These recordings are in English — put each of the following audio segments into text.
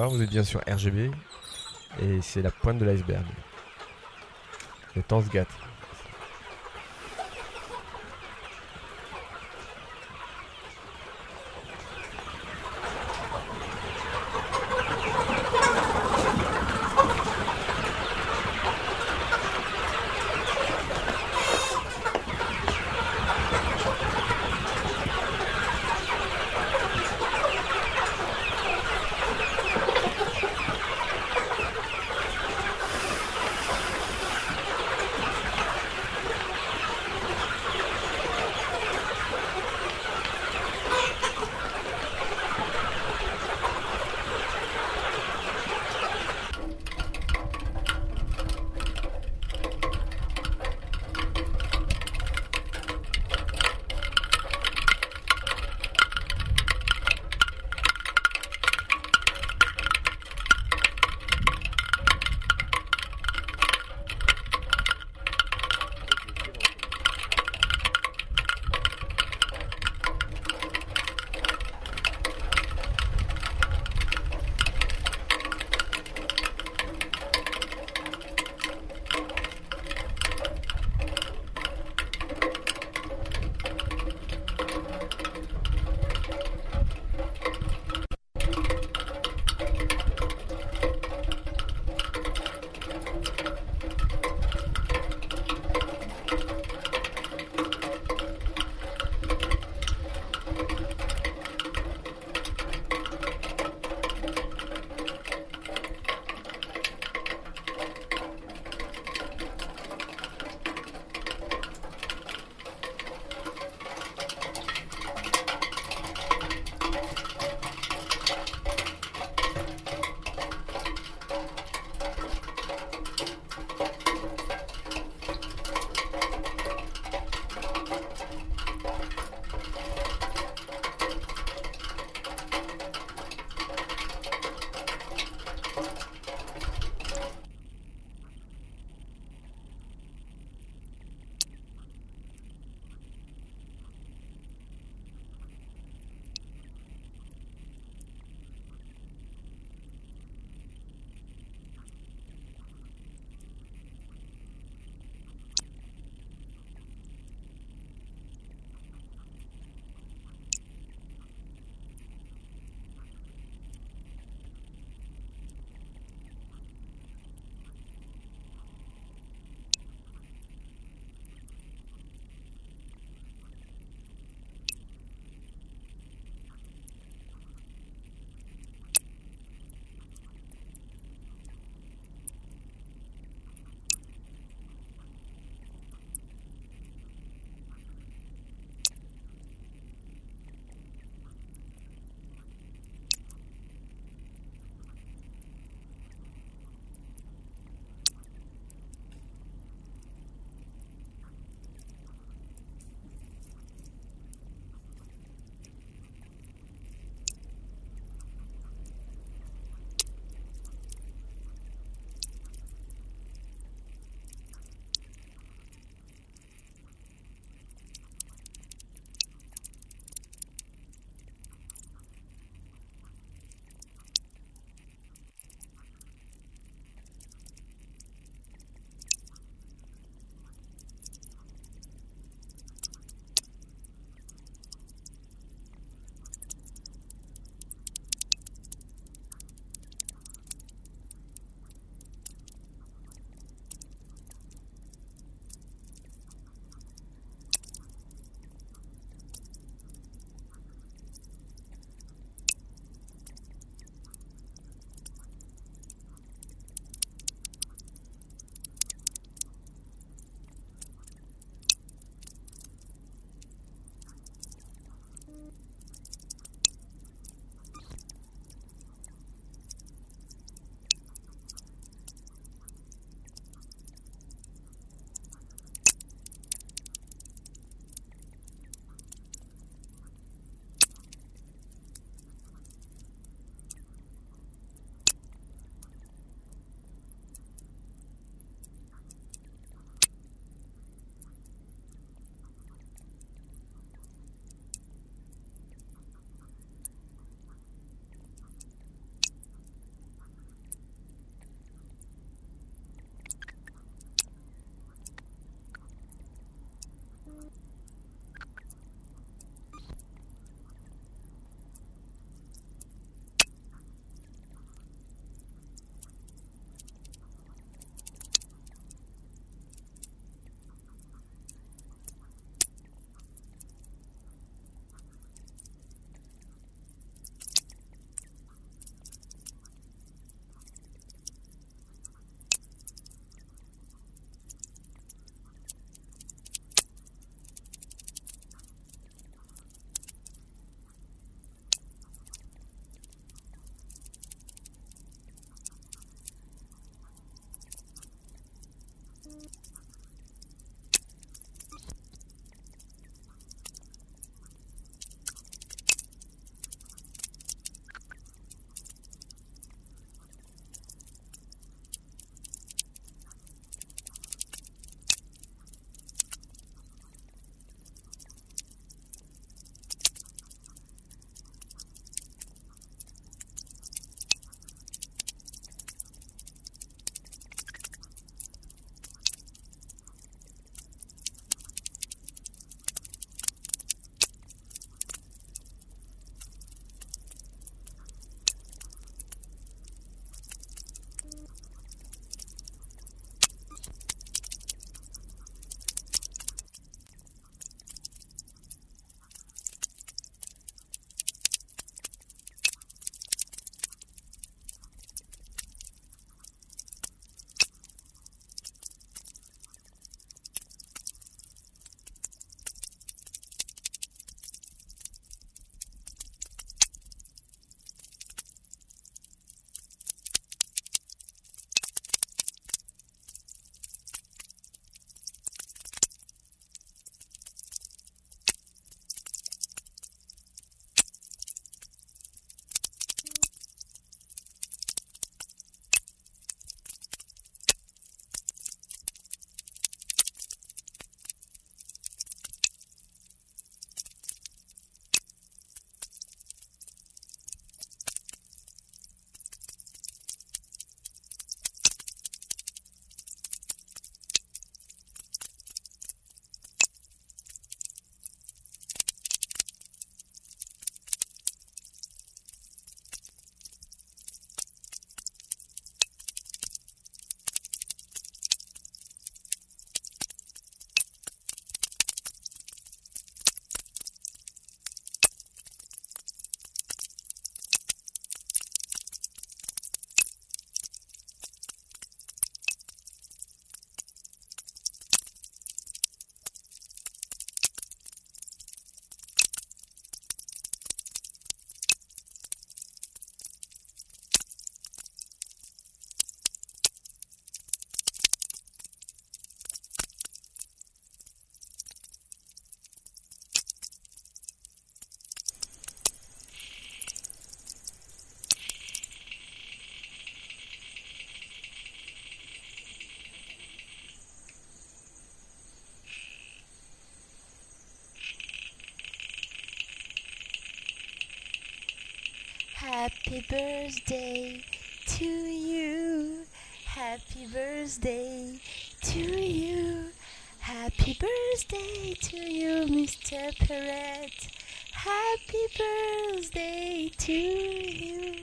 vous êtes bien sur RGB et c'est la pointe de l'iceberg. Le temps se gâte. Happy birthday to you. Happy birthday to you. Happy birthday to you, Mr. Perret. Happy birthday to you.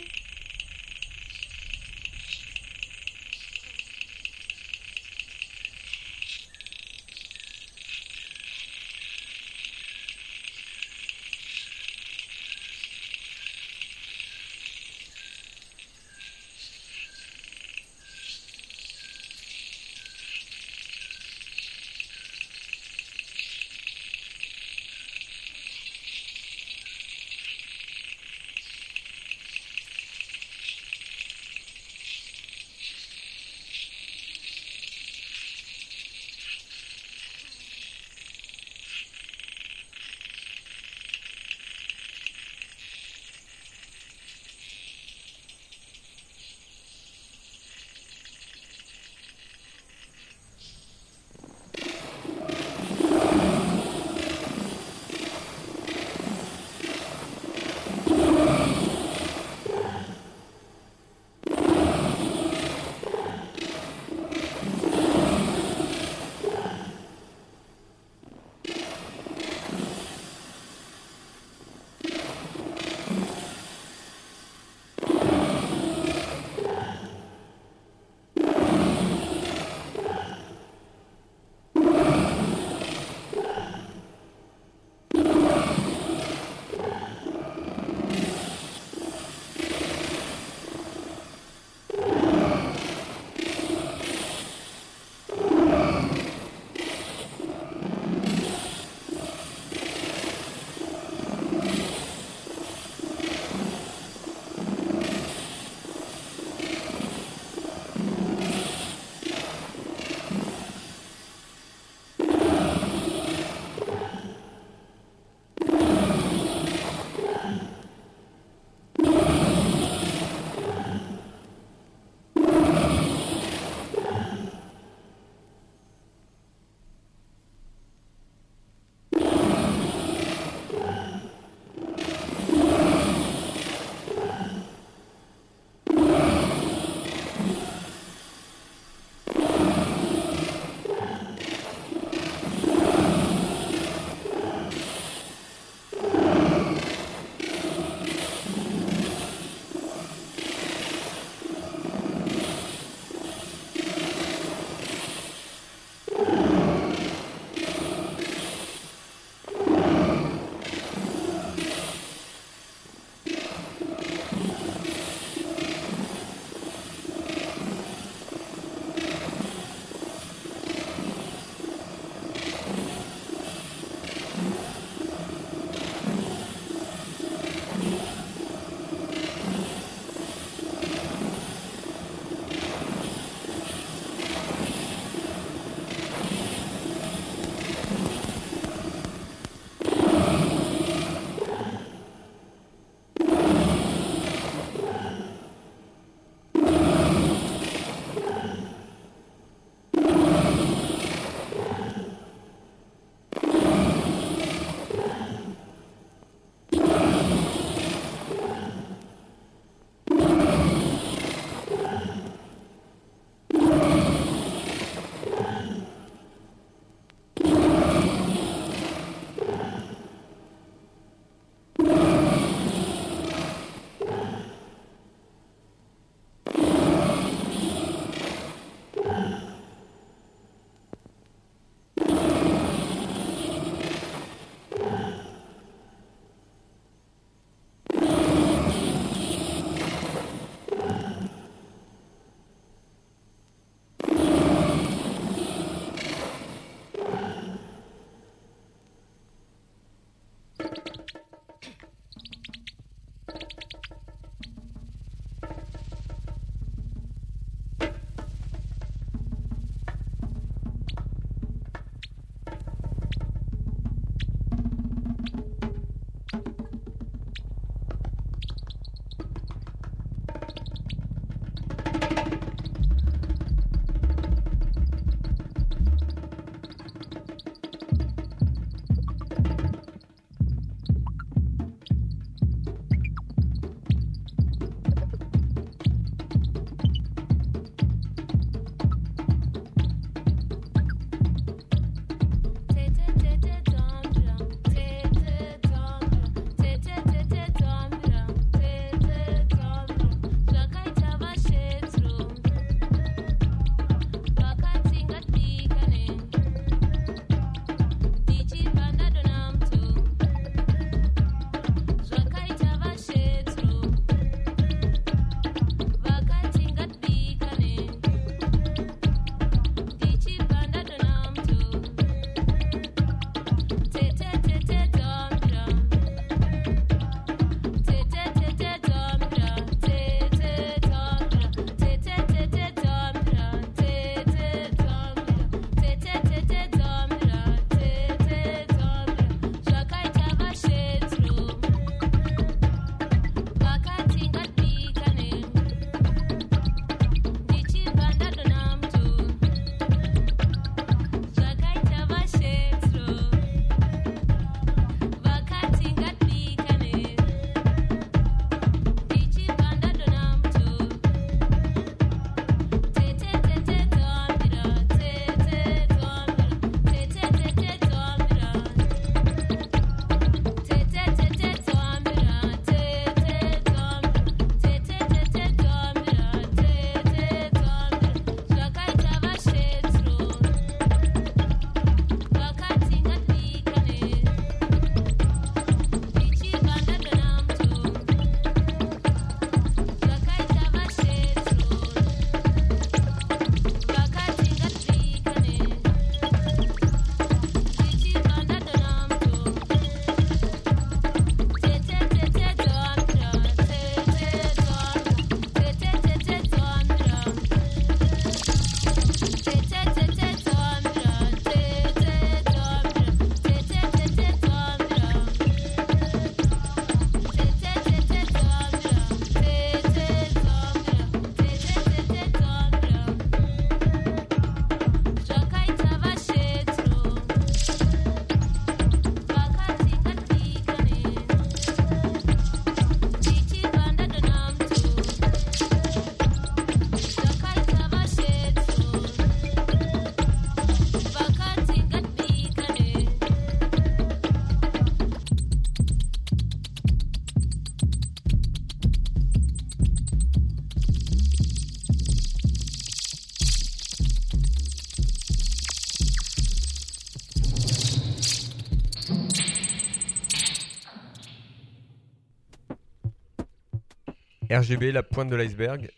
RGB, la pointe de l'iceberg.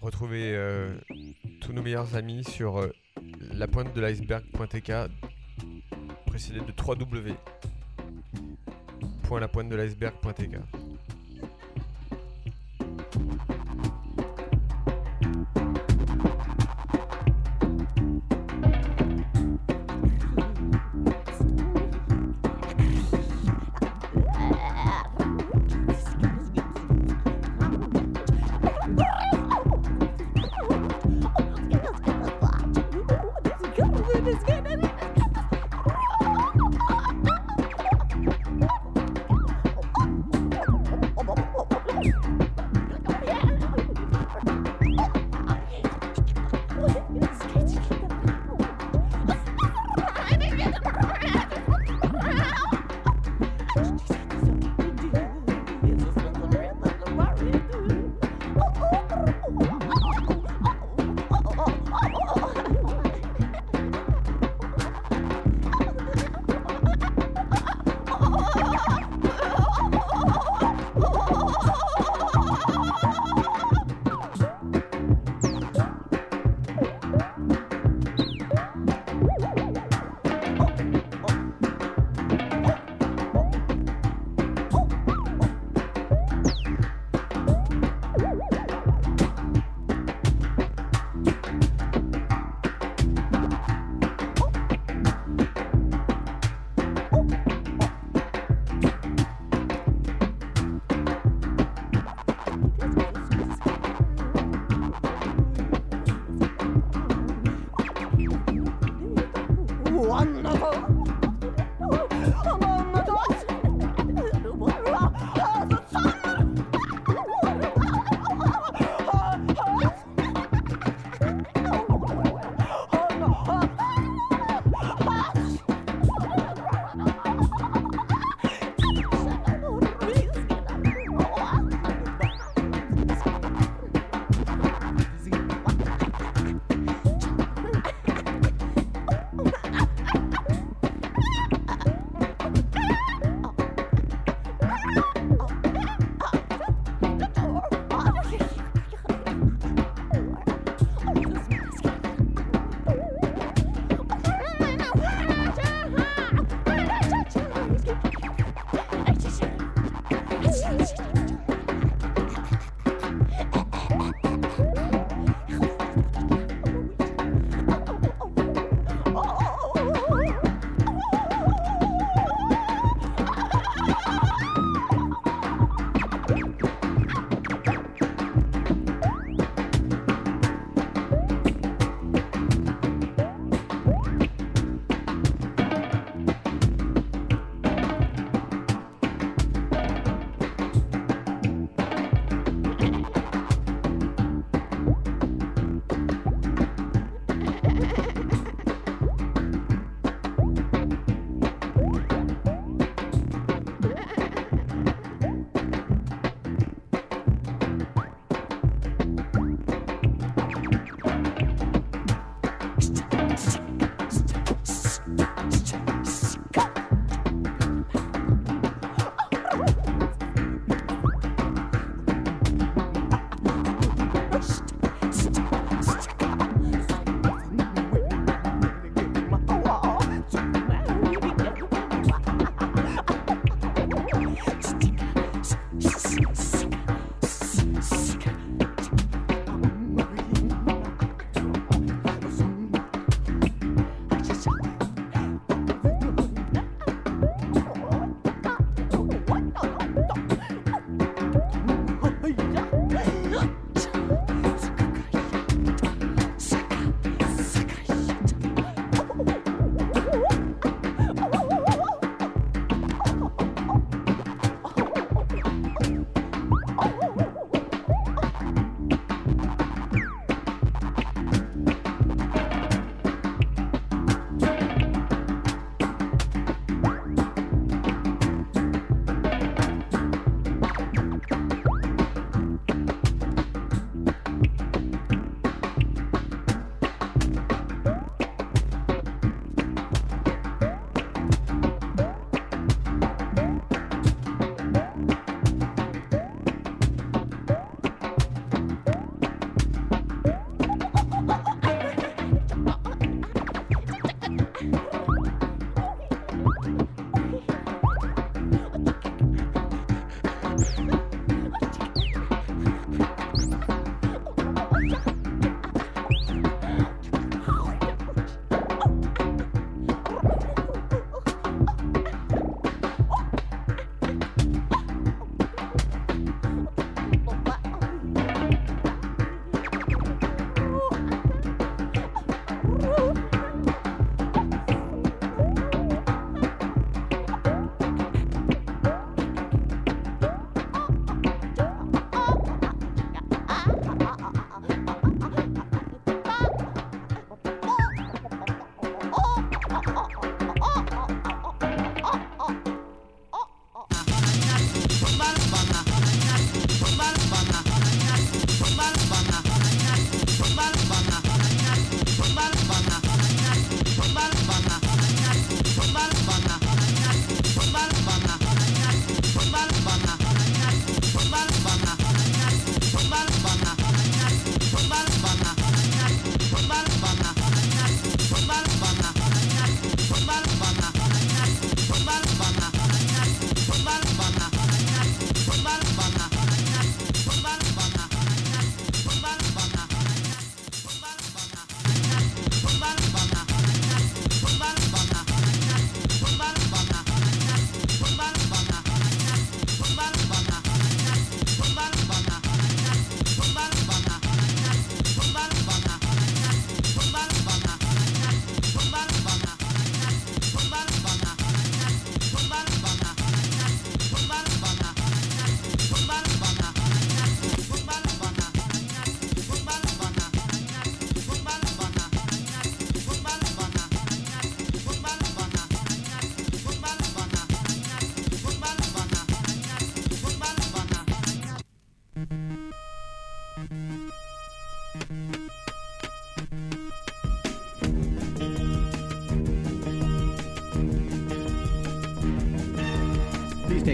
Retrouvez euh, tous nos meilleurs amis sur euh, la pointe de l'iceberg.tk, précédé de 3W. Point la pointe de l'iceberg.tk.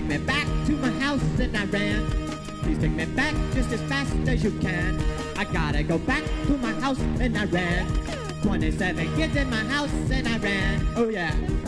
take me back to my house and I ran. Please take me back just as fast as you can. I gotta go back to my house and I ran. 27 kids in my house and I ran. Oh yeah. Yeah.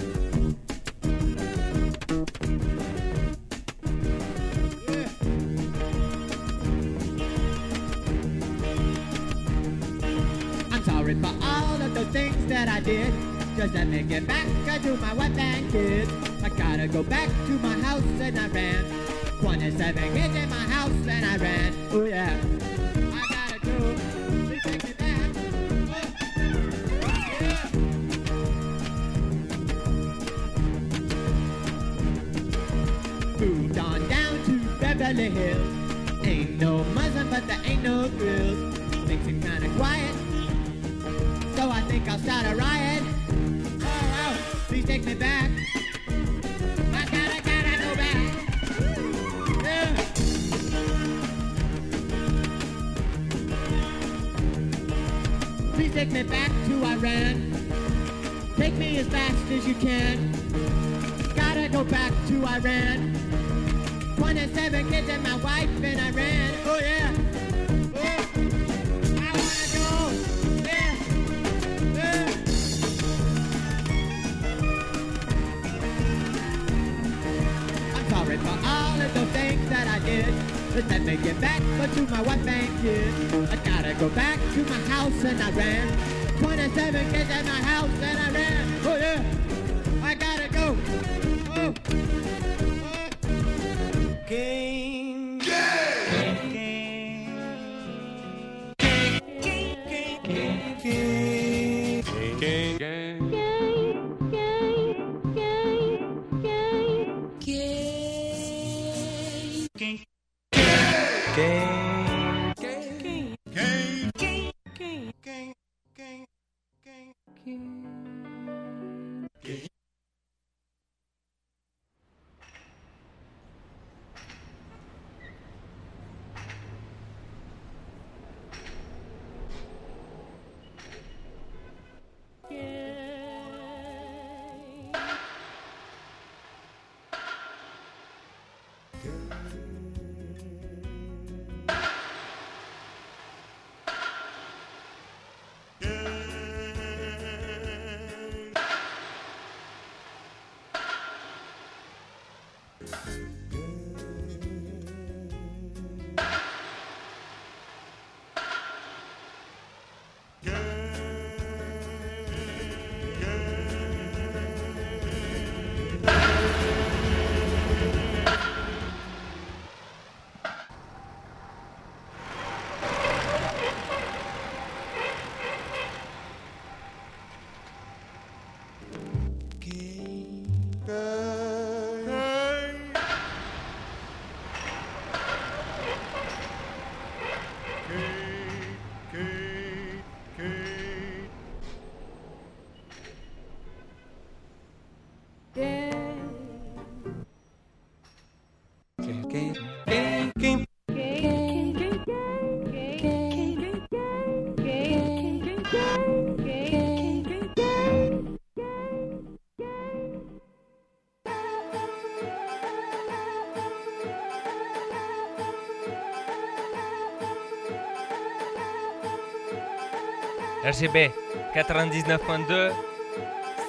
RGB 99.2,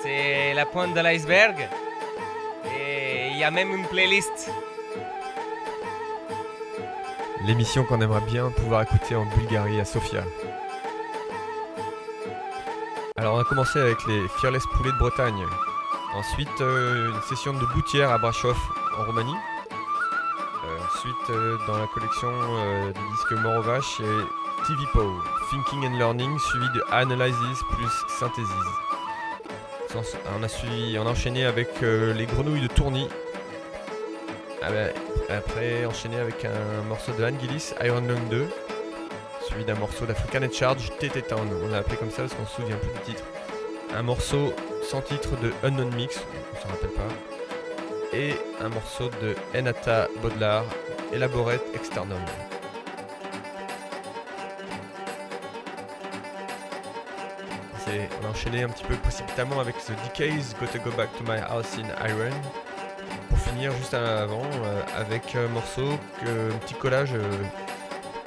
c'est la pointe de l'iceberg. Et il y a même une playlist. L'émission qu'on aimerait bien pouvoir écouter en Bulgarie, à Sofia. Alors on a commencé avec les Fearless Poulets de Bretagne. Ensuite, euh, une session de Boutière à Brasov en Roumanie. Euh, ensuite, euh, dans la collection des disques Morovache, il y avait TV Pow, Thinking and Learning, suivi de Analysis plus Synthesis. On a, suivi, on a enchaîné avec les grenouilles de Tourny. Ah bah, après, enchaîné avec un morceau de Anne Gillis, Iron Lung 2, suivi d'un morceau d'African Head Charge, TT Town. On l'a appelé comme ça parce qu'on se souvient plus du titre. Un morceau sans titre de Unknown Mix, on s'en rappelle pas. Et un morceau de Enata Baudelaire, Elaborate External. C'est- On a enchaîné un petit peu précipitamment avec The Decays, Gotta Go Back to My House in Iron. Juste avant euh, avec un morceau, que- un petit collage euh,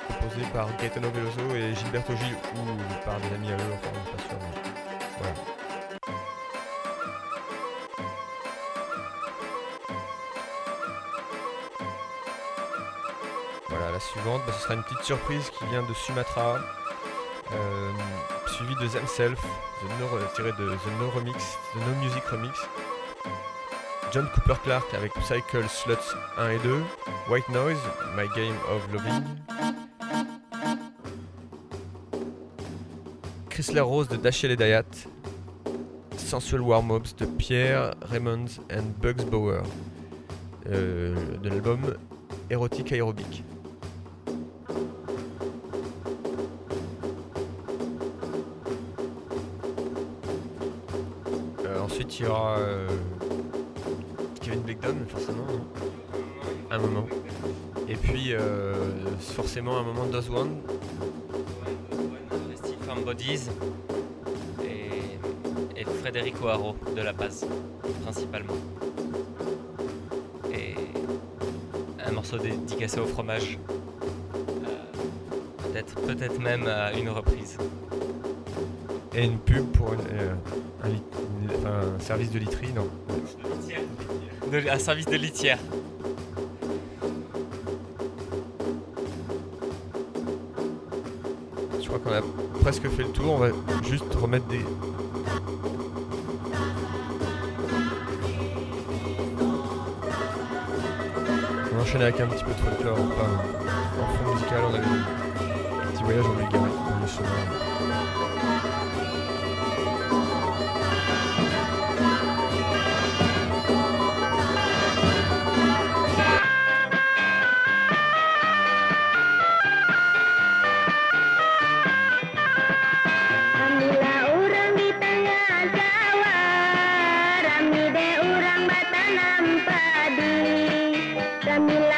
composé par Gaetano Veloso et Gilberto Gil ou par des amis à eux, enfin pas sûr. voilà. Voilà, la suivante, bah, ce sera une petite surprise qui vient de Sumatra, euh, suivie de The No, tiré de The No Remix, The No Music Remix. John Cooper Clark avec Cycle Sluts 1 et 2, White Noise, My Game of Loving, Chrysler Rose de Dashiell et Dayat, Sensual Warm-Ups de Pierre Raymond and Bugs Bauer, euh, de l'album Erotic Aerobic. Euh, ensuite, il y aura euh, Kevin Blackdown, forcément, hein. un moment. Et puis, euh, forcément, un moment Does One. Steve Farm Bodies et, et Federico Haro de La Paz, principalement. Et un morceau dédicacé au fromage. Euh, Peut-être peut même à une reprise. Et une pub pour une- euh, un, lit- une- enfin, un service de literie, non? De- un service de litière. Je crois qu'on a presque fait le tour. On va juste remettre des. On enchaîne avec un petit peu de folklore. Enfin, en fond musical, on avait un petit voyage en Bulgarie. dans les chemins. Ramila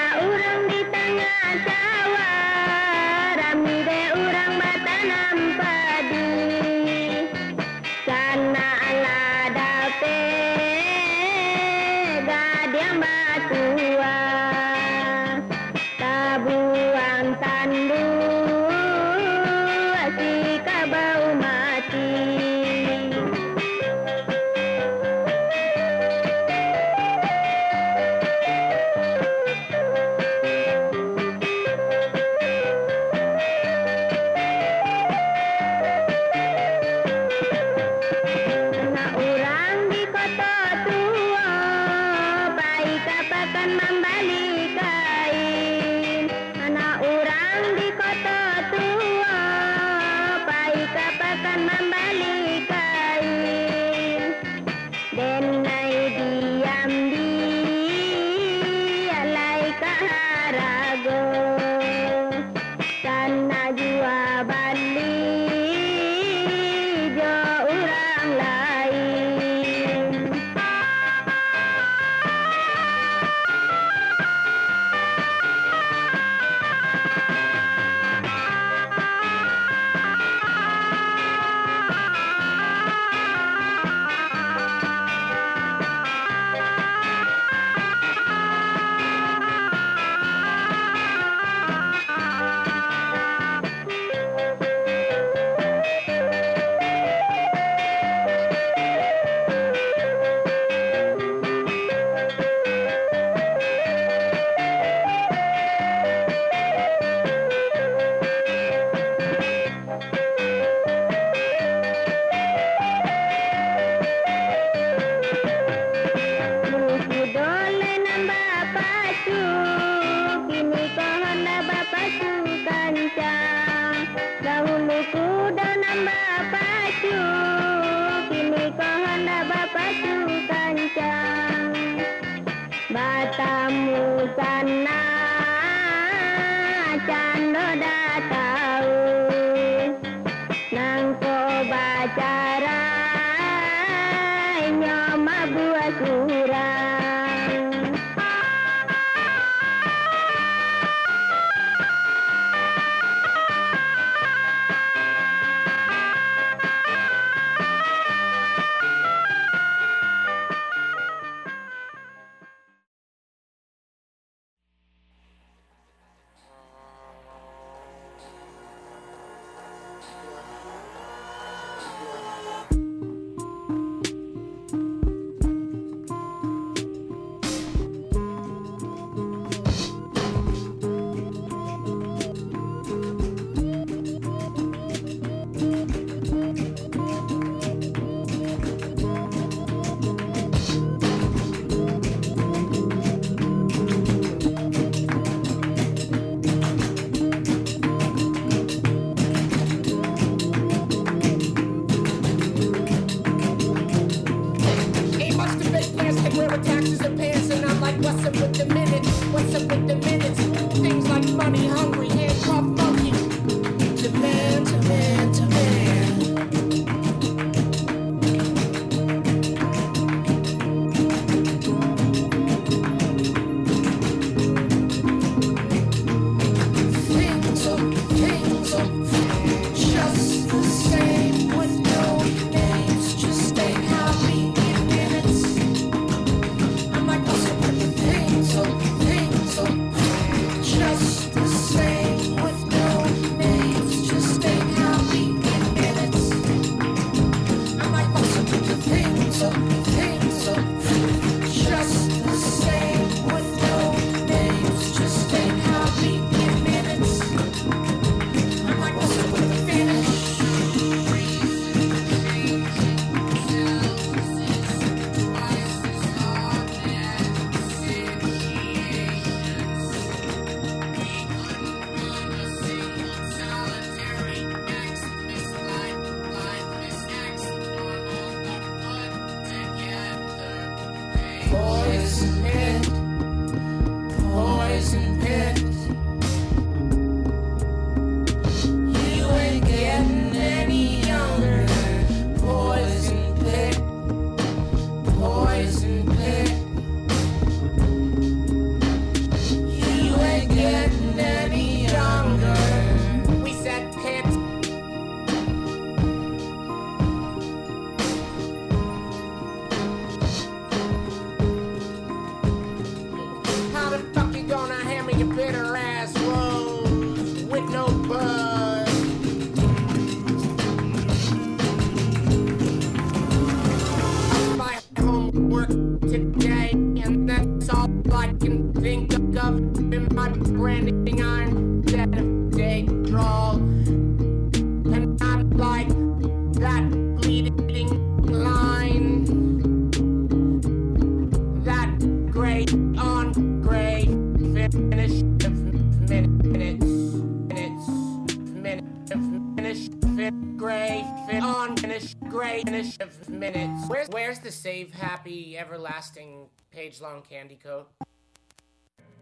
long candy coat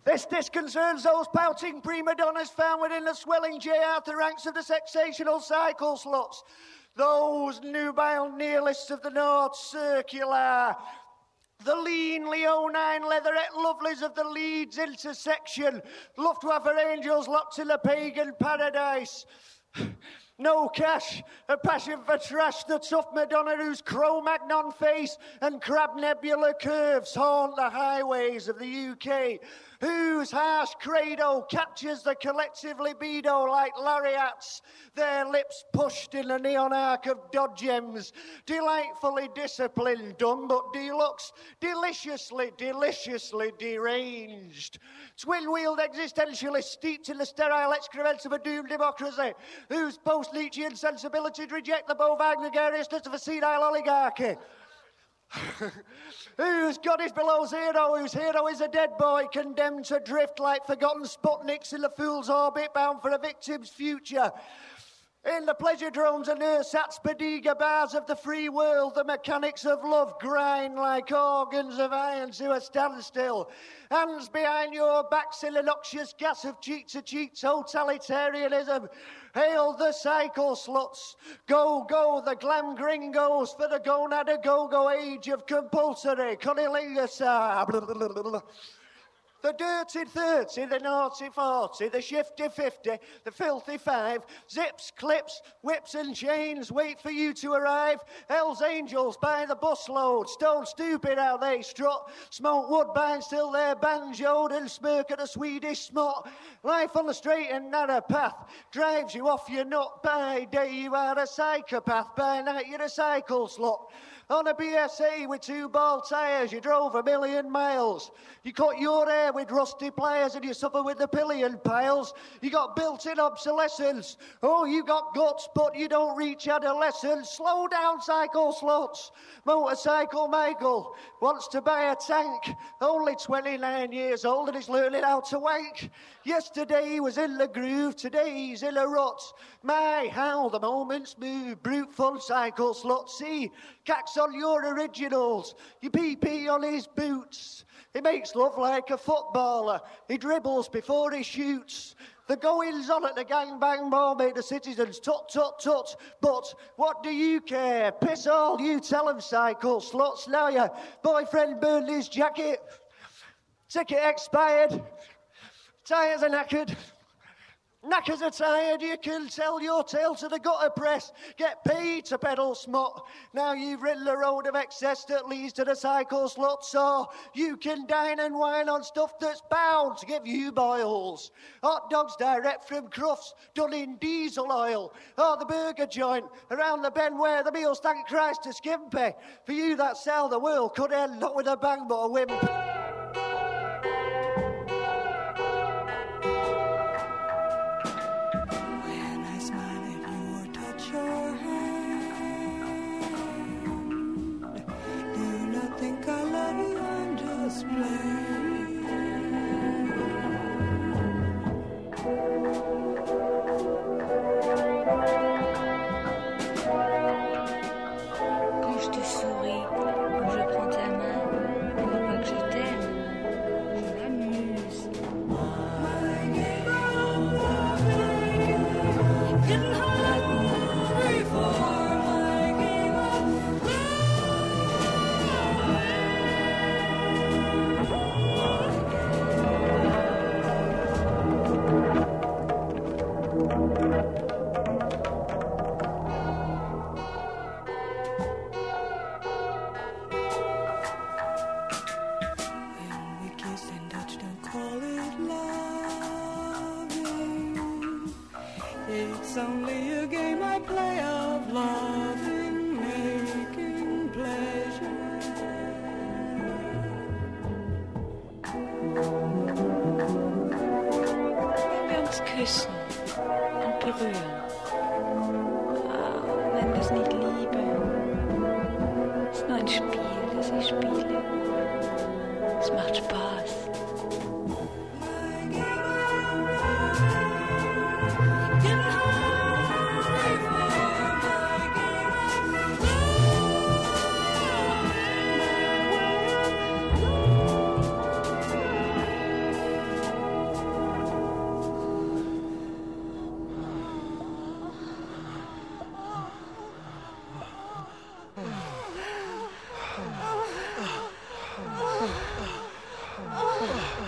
This disconcerts those pouting prima donnas found within the swelling J. Arthur ranks of the sexational cycle sluts. Those nubile nihilists of the North Circular. The lean leonine leatherette lovelies of the Leeds intersection. Luftwaffe angels locked in a pagan paradise. No cash, a passion for trash, the tough Madonna whose Cro-Magnon face and crab nebula curves haunt the highways of the UK, whose harsh credo captures the collective libido like lariats, their lips pushed in a neon arc of dodgems, delightfully disciplined, dumb but deluxe, deliciously, deliciously deranged. Twin-wheeled existentialists steeped in the sterile excrements of a doomed democracy, whose post-Nietzschean sensibility to reject the bovine gregariousness of a senile oligarchy. whose God is below zero, whose hero is a dead boy condemned to drift like forgotten Sputniks in the fool's orbit bound for a victim's future. In the pleasure drones and ersatz Padiga bars of the free world, the mechanics of love grind like organs of iron to a standstill. Hands behind your backs in the noxious gas of cheek to cheek totalitarianism. Hail the cycle sluts. Go, go, the glam gringos for the gonad a go go age of compulsory cunnilingus. Ah, The dirty 30, the naughty 40, the shifty 50, the filthy 5, zips, clips, whips and chains wait for you to arrive. Hell's angels by the busload, stone stupid how they strut, smoke woodbine till they're banjoed and smirk at a Swedish smut. Life on the straight and narrow path drives you off your nut. By day you are a psychopath, by night you're a cycle slut. On a BSA with two ball tyres, you drove a million miles. You cut your hair with rusty pliers and you suffer with the pillion piles. You got built in obsolescence. Oh, you got guts, but you don't reach adolescence. Slow down, cycle sluts. Motorcycle Michael wants to buy a tank. Only 29 years old and he's learning how to wank. Yesterday he was in the groove, today he's in a rut. My, how the moments move. Brute fun cycle slut. See, cacks on your originals. You pee pee on his boots. He makes love like a footballer. He dribbles before he shoots. The goings on at the gangbang ball make the citizens tut tut tut. But what do you care? Piss all you tell 'em, cycle sluts. Now your boyfriend burned his jacket. Ticket expired. Tires are knackered. Knackers are tired, you can tell your tale to the gutter press. Get paid to pedal smut. Now you've ridden the road of excess that leads to the cycle slot, so you can dine and wine on stuff that's bound to give you boils. Hot dogs direct from Crufts, done in diesel oil. Or the burger joint around the bend where the meals thank Christ to skimpy. For you that sell the world could end not with a bang but a wimp. Just Oh.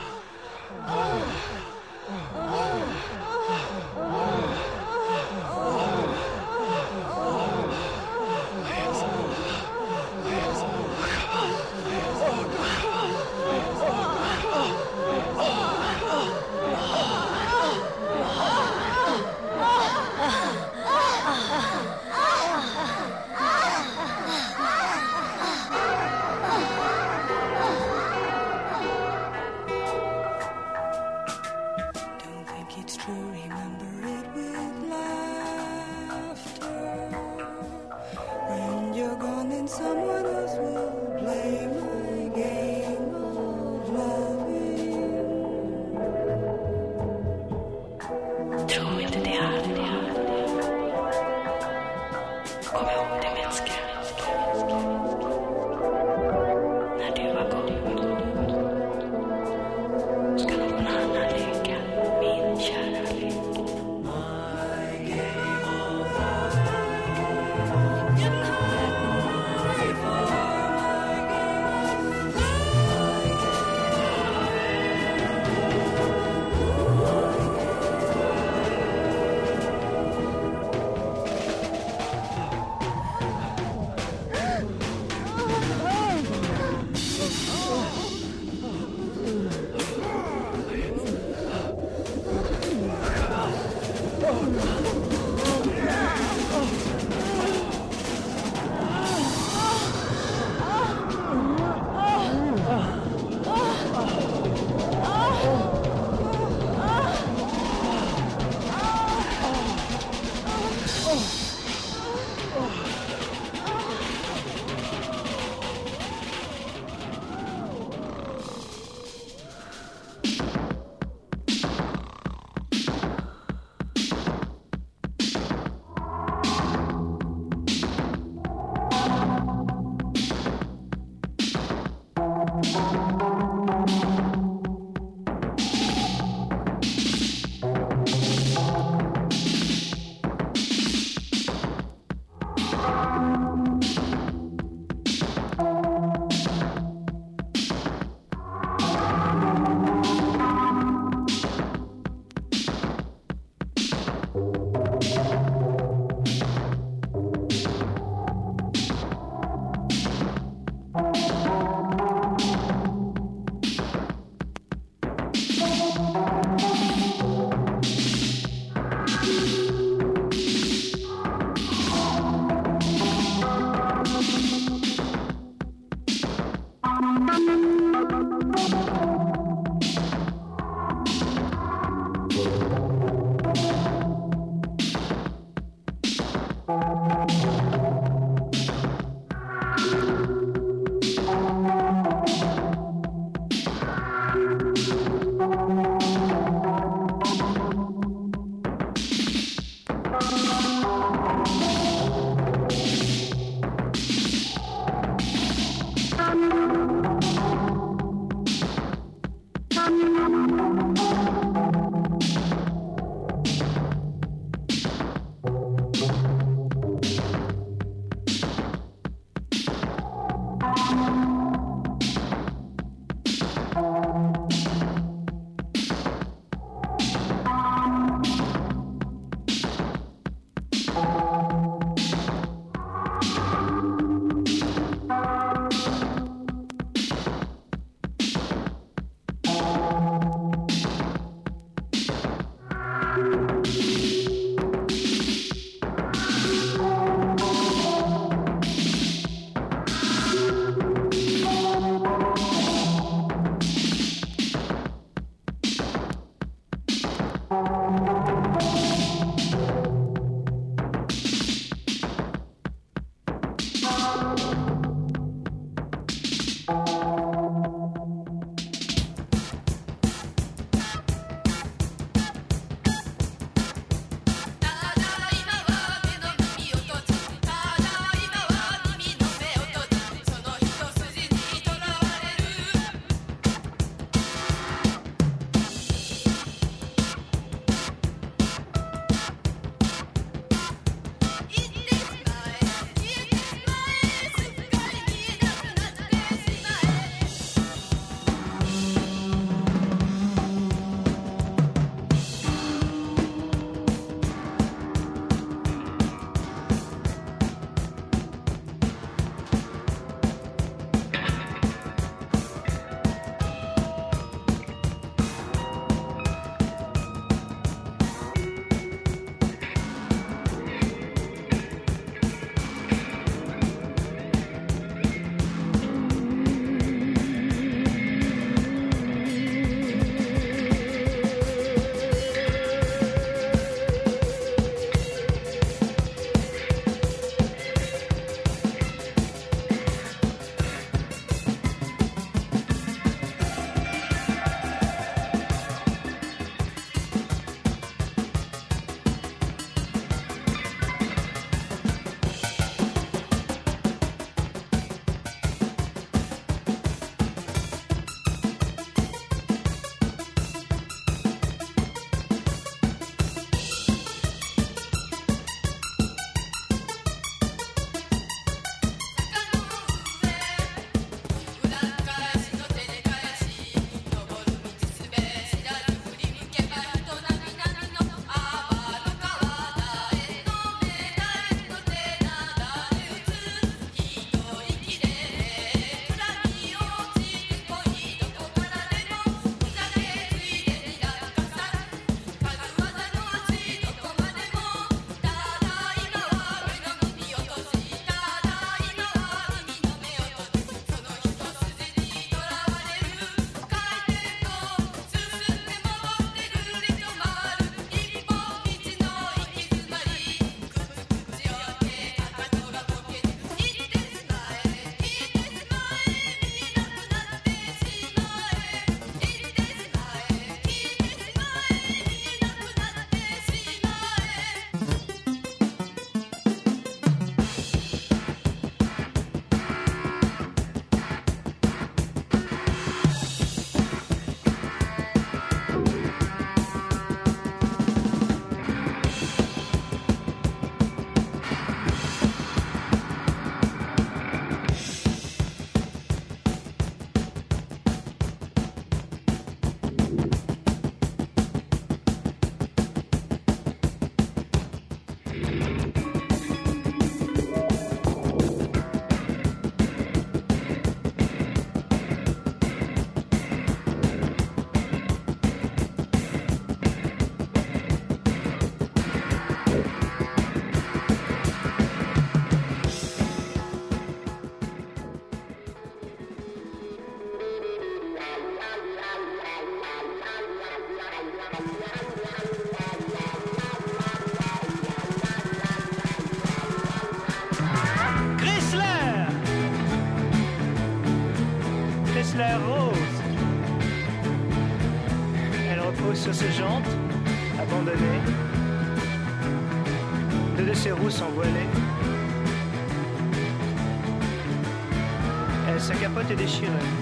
vai ter destino. Né?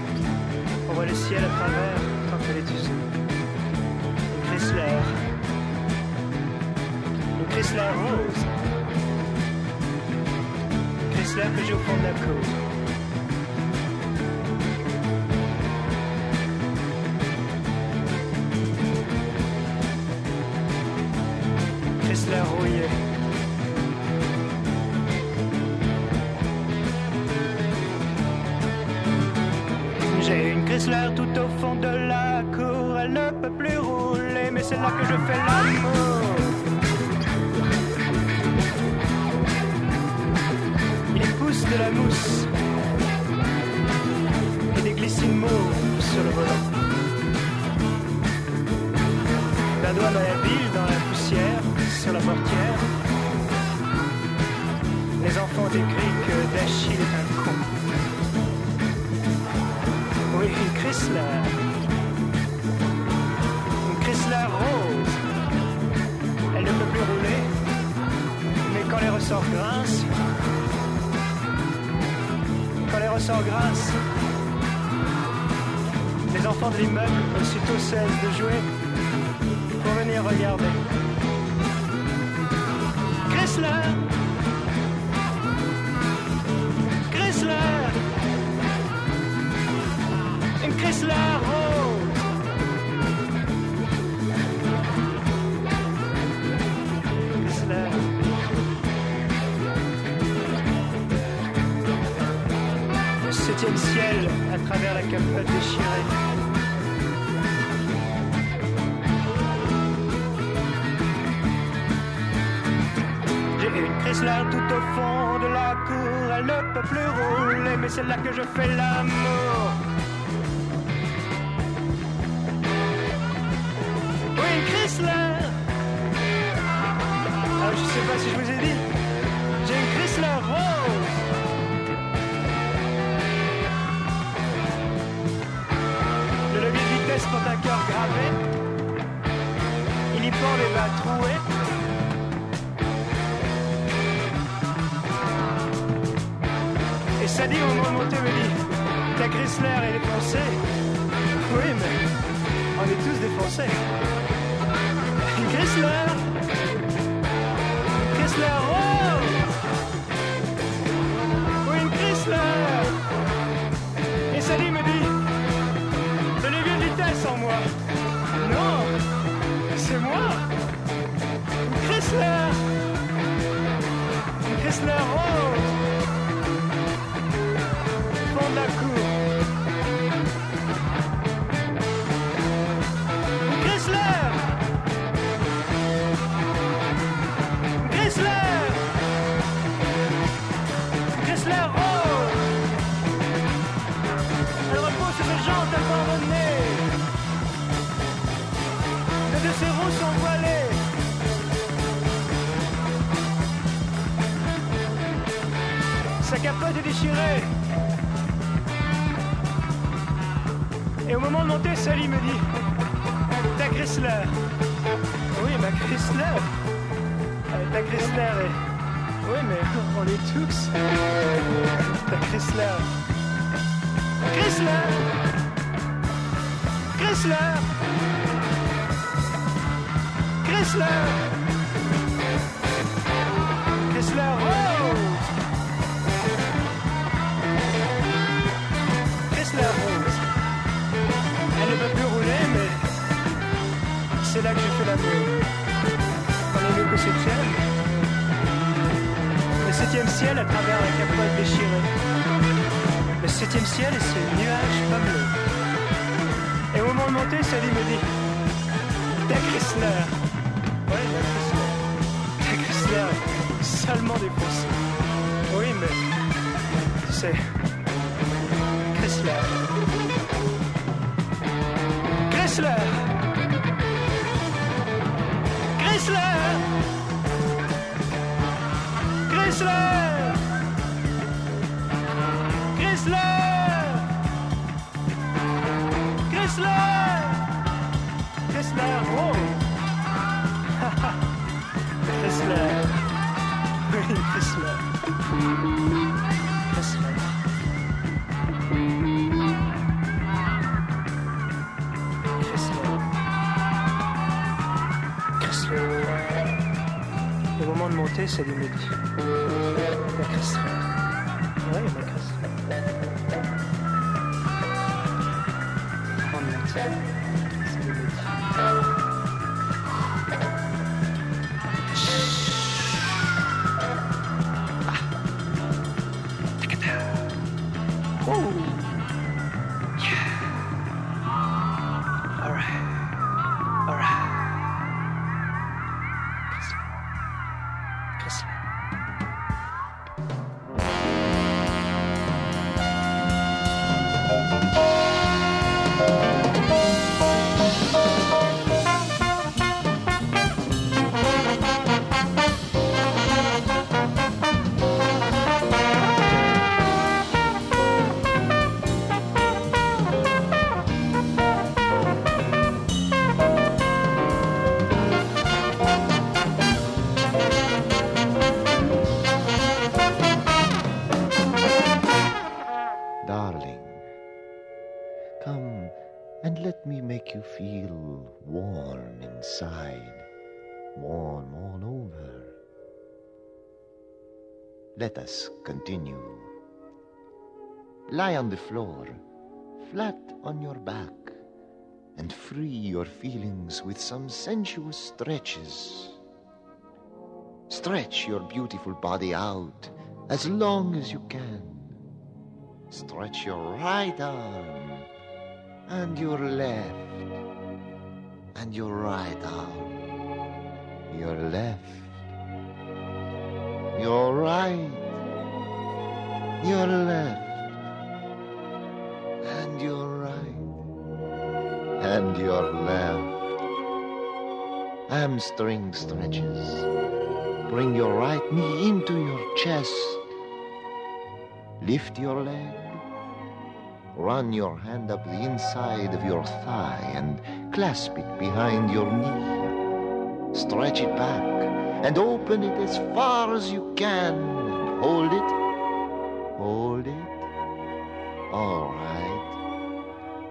Schumacher, je sais pas si je vous ai dit. J'ai une Chrysler Rose. Le levier de vitesse pour un cœur gravé. Il y pend les bas troués. Et ça dit au moment monté me dit, ta Chrysler est foncée. Oui mais on est tous des Français. Chrysler Tux. The Chrysler. Chrysler. Chrysler. Chrysler. ciel à travers la capote déchirée. Le septième ciel et ses nuages pas bleus. Et au moment de monter, Sally me dit T'es Chrysler Ouais, t'es Chrysler. T'es Chrysler, salement défoncé. Oui, mais. Tu sais. Lie on the floor, flat on your back, and free your feelings with some sensuous stretches. Stretch your beautiful body out as long as you can. Stretch your right arm and your left and your right arm, your left, your right, your left, and your right, and your left. Hamstring stretches. Bring your right knee into your chest. Lift your leg. Run your hand up the inside of your thigh and clasp it behind your knee. Stretch it back and open it as far as you can. And hold it.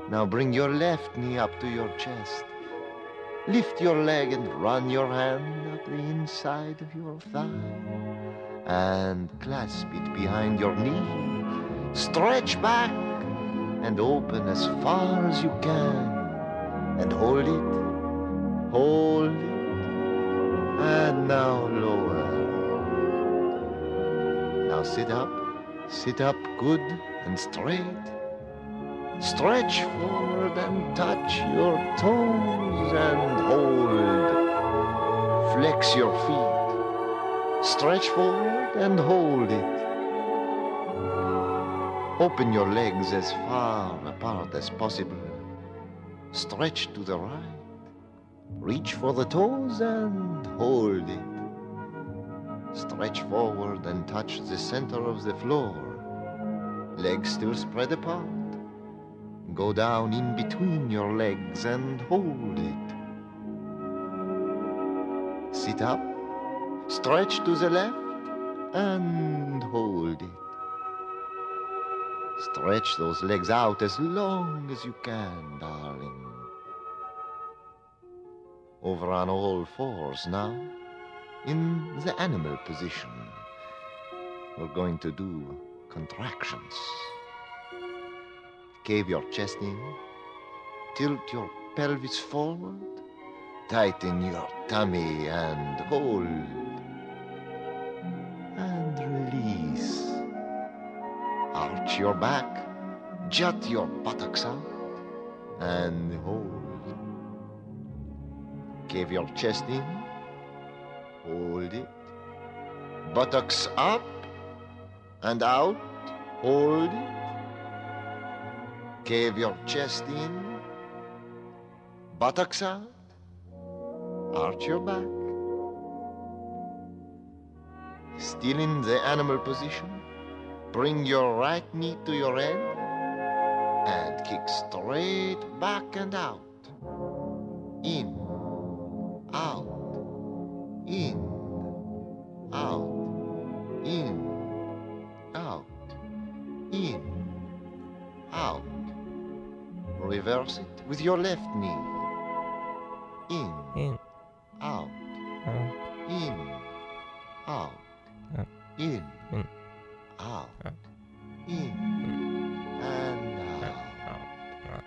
Now bring your left knee up to your chest. Lift your leg and run your hand up the inside of your thigh and clasp it behind your knee. Stretch back and open as far as you can. And hold it, hold it, and now lower. Now sit up, sit up good and straight. Stretch forward and touch your toes and hold. Flex your feet. Stretch forward and hold it. Open your legs as far apart as possible. Stretch to the right. Reach for the toes and hold it. Stretch forward and touch the center of the floor. Legs still spread apart. Go down in between your legs and hold it. Sit up. Stretch to the left and hold it. Stretch those legs out as long as you can, darling. Over on all fours now, in the animal position. We're going to do contractions. Cave your chest in, tilt your pelvis forward, tighten your tummy and hold. And release. Arch your back, jut your buttocks out, and hold. Cave your chest in, hold it. Buttocks up and out, hold it. Cave your chest in, buttocks out, arch your back. Still in the animal position, bring your right knee to your head. And kick straight back and out. In, out, in, out, in, out, in, out. Reverse it with your left knee. In, in, out, out, in, out, Out. in, In. out, Out. in, and out. out, out.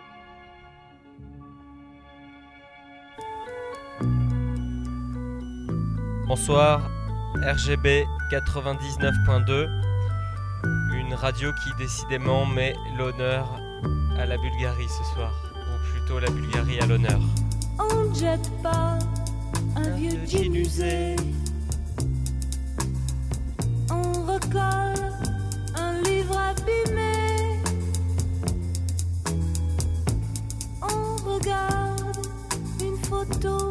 Bonsoir, RGB 99.2, une radio qui décidément met l'honneur à la Bulgarie ce soir, ou plutôt la Bulgarie à l'honneur. On ne jette pas un vieux jean usé. On recolle un livre abîmé. On regarde une photo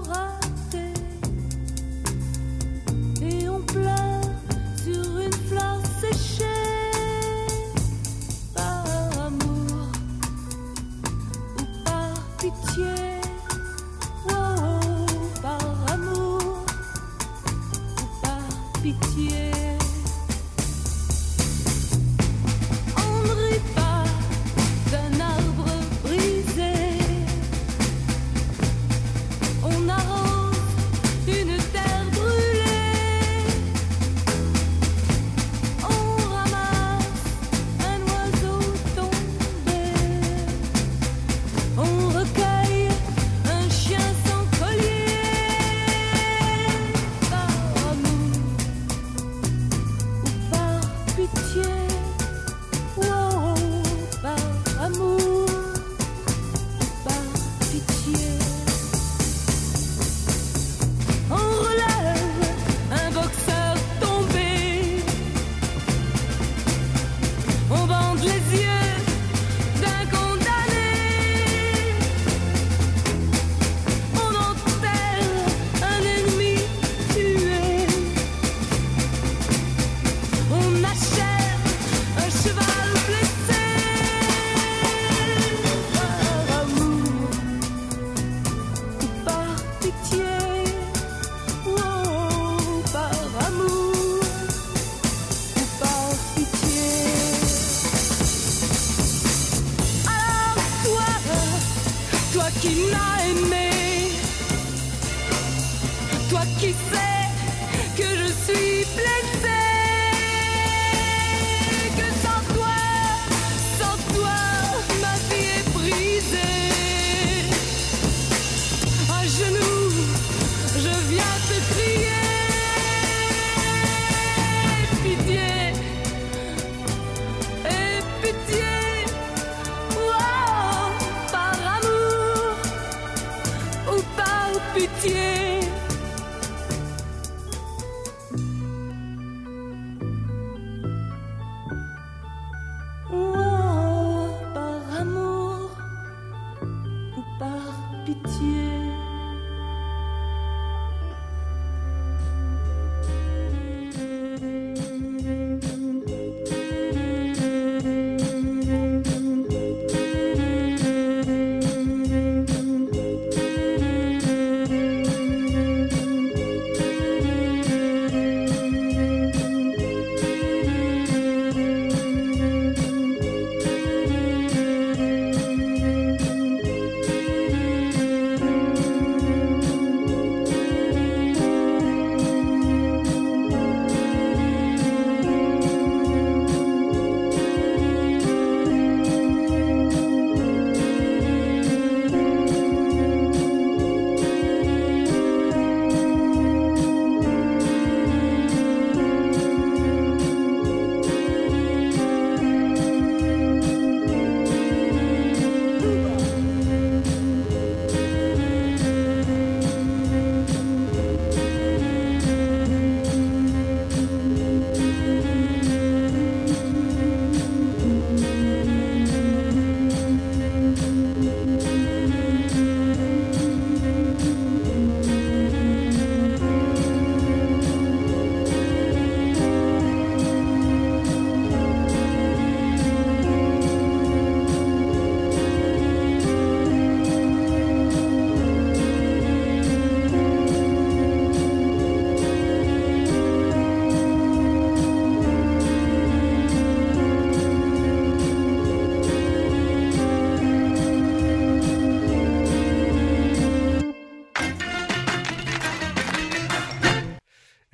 pitié.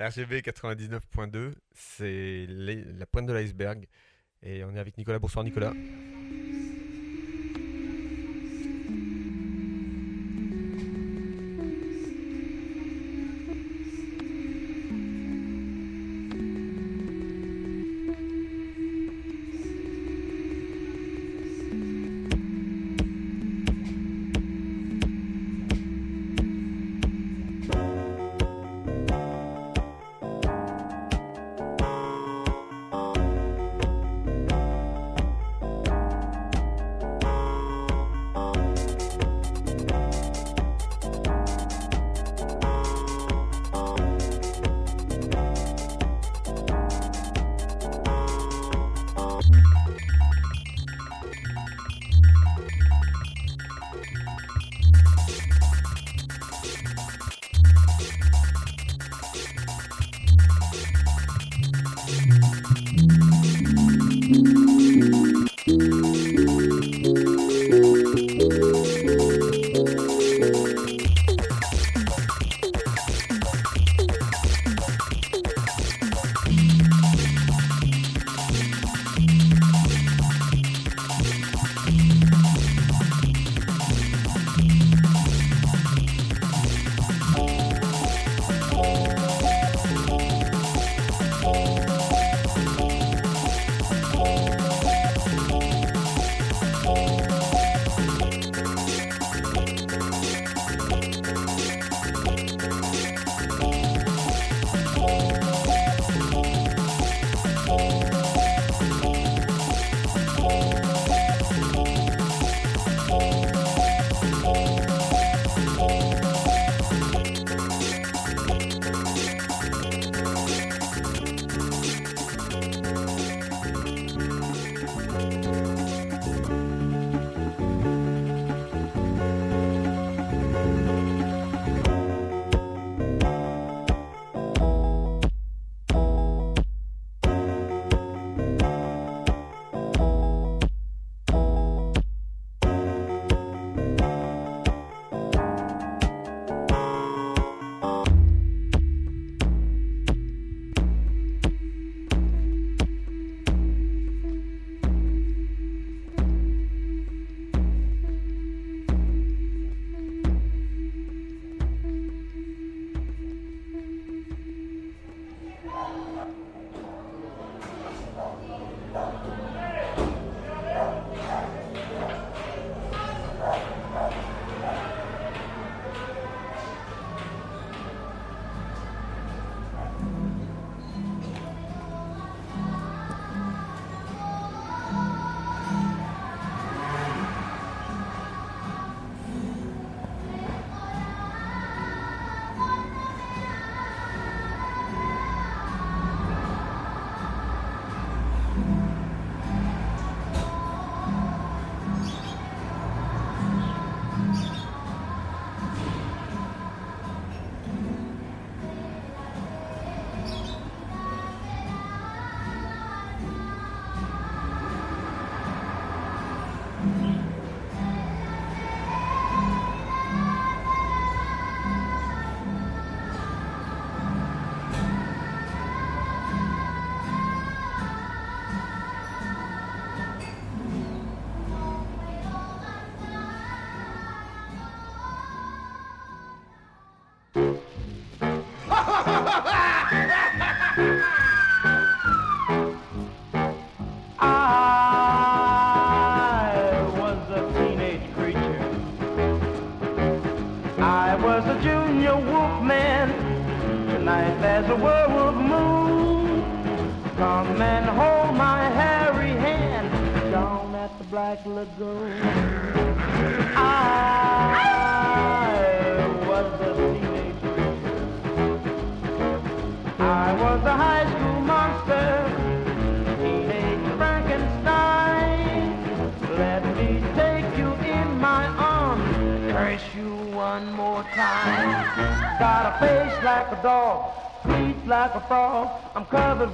RGB 99.2, c'est la pointe de l'iceberg. Et on est avec Nicolas. Bonsoir Nicolas.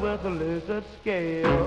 with a lizard scale.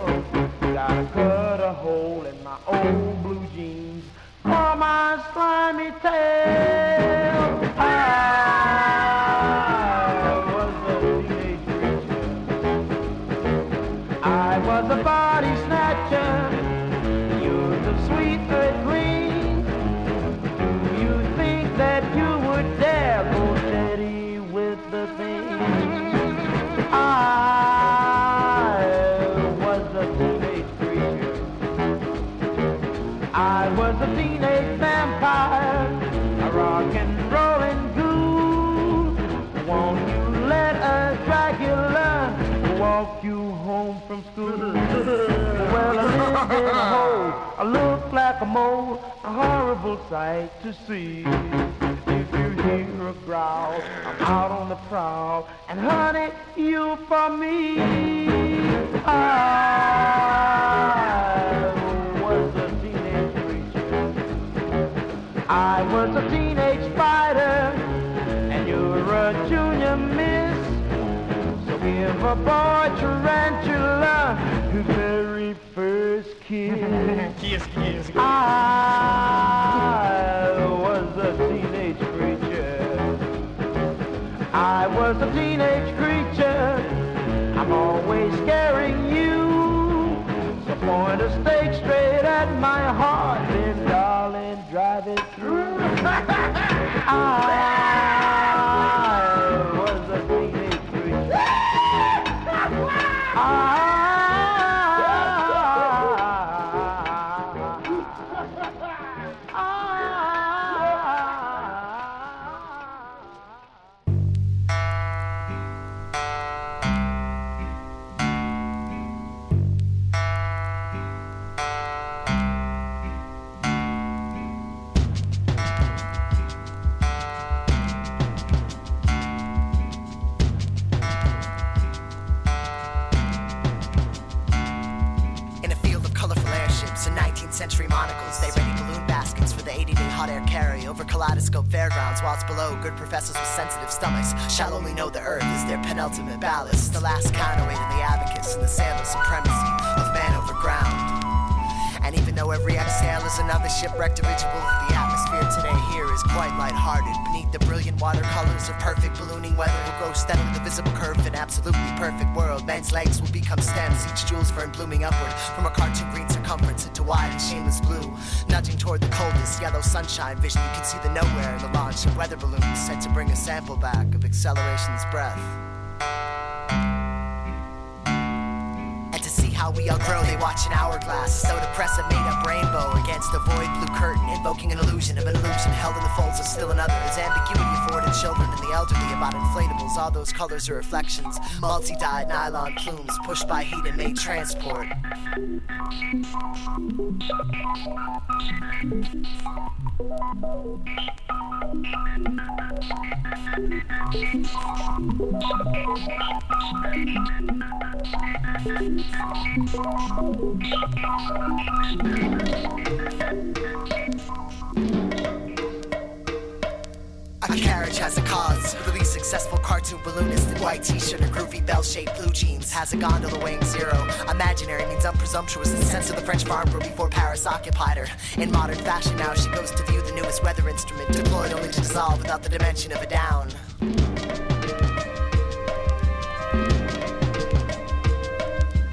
Sunshine vision, you can see the nowhere in the launch of weather balloons set to bring a sample back of acceleration's breath. And to see how we all grow, they watch an hourglass. So to press a made up rainbow against a void blue curtain, invoking an illusion of an illusion held in the folds of still another. Is ambiguity afforded children and the elderly about inflatables. All those colors are reflections. Multi dyed nylon plumes pushed by heat and made transport. A carriage has a cause. The least successful cartoon balloonist in white t-shirt and groovy bell-shaped blue jeans has a gondola weighing zero. Imaginary means unpresumptuous the sense of the French girl before Paris occupied her. In modern fashion now, she goes to view the newest weather instrument, deployed only to dissolve without the dimension of a down.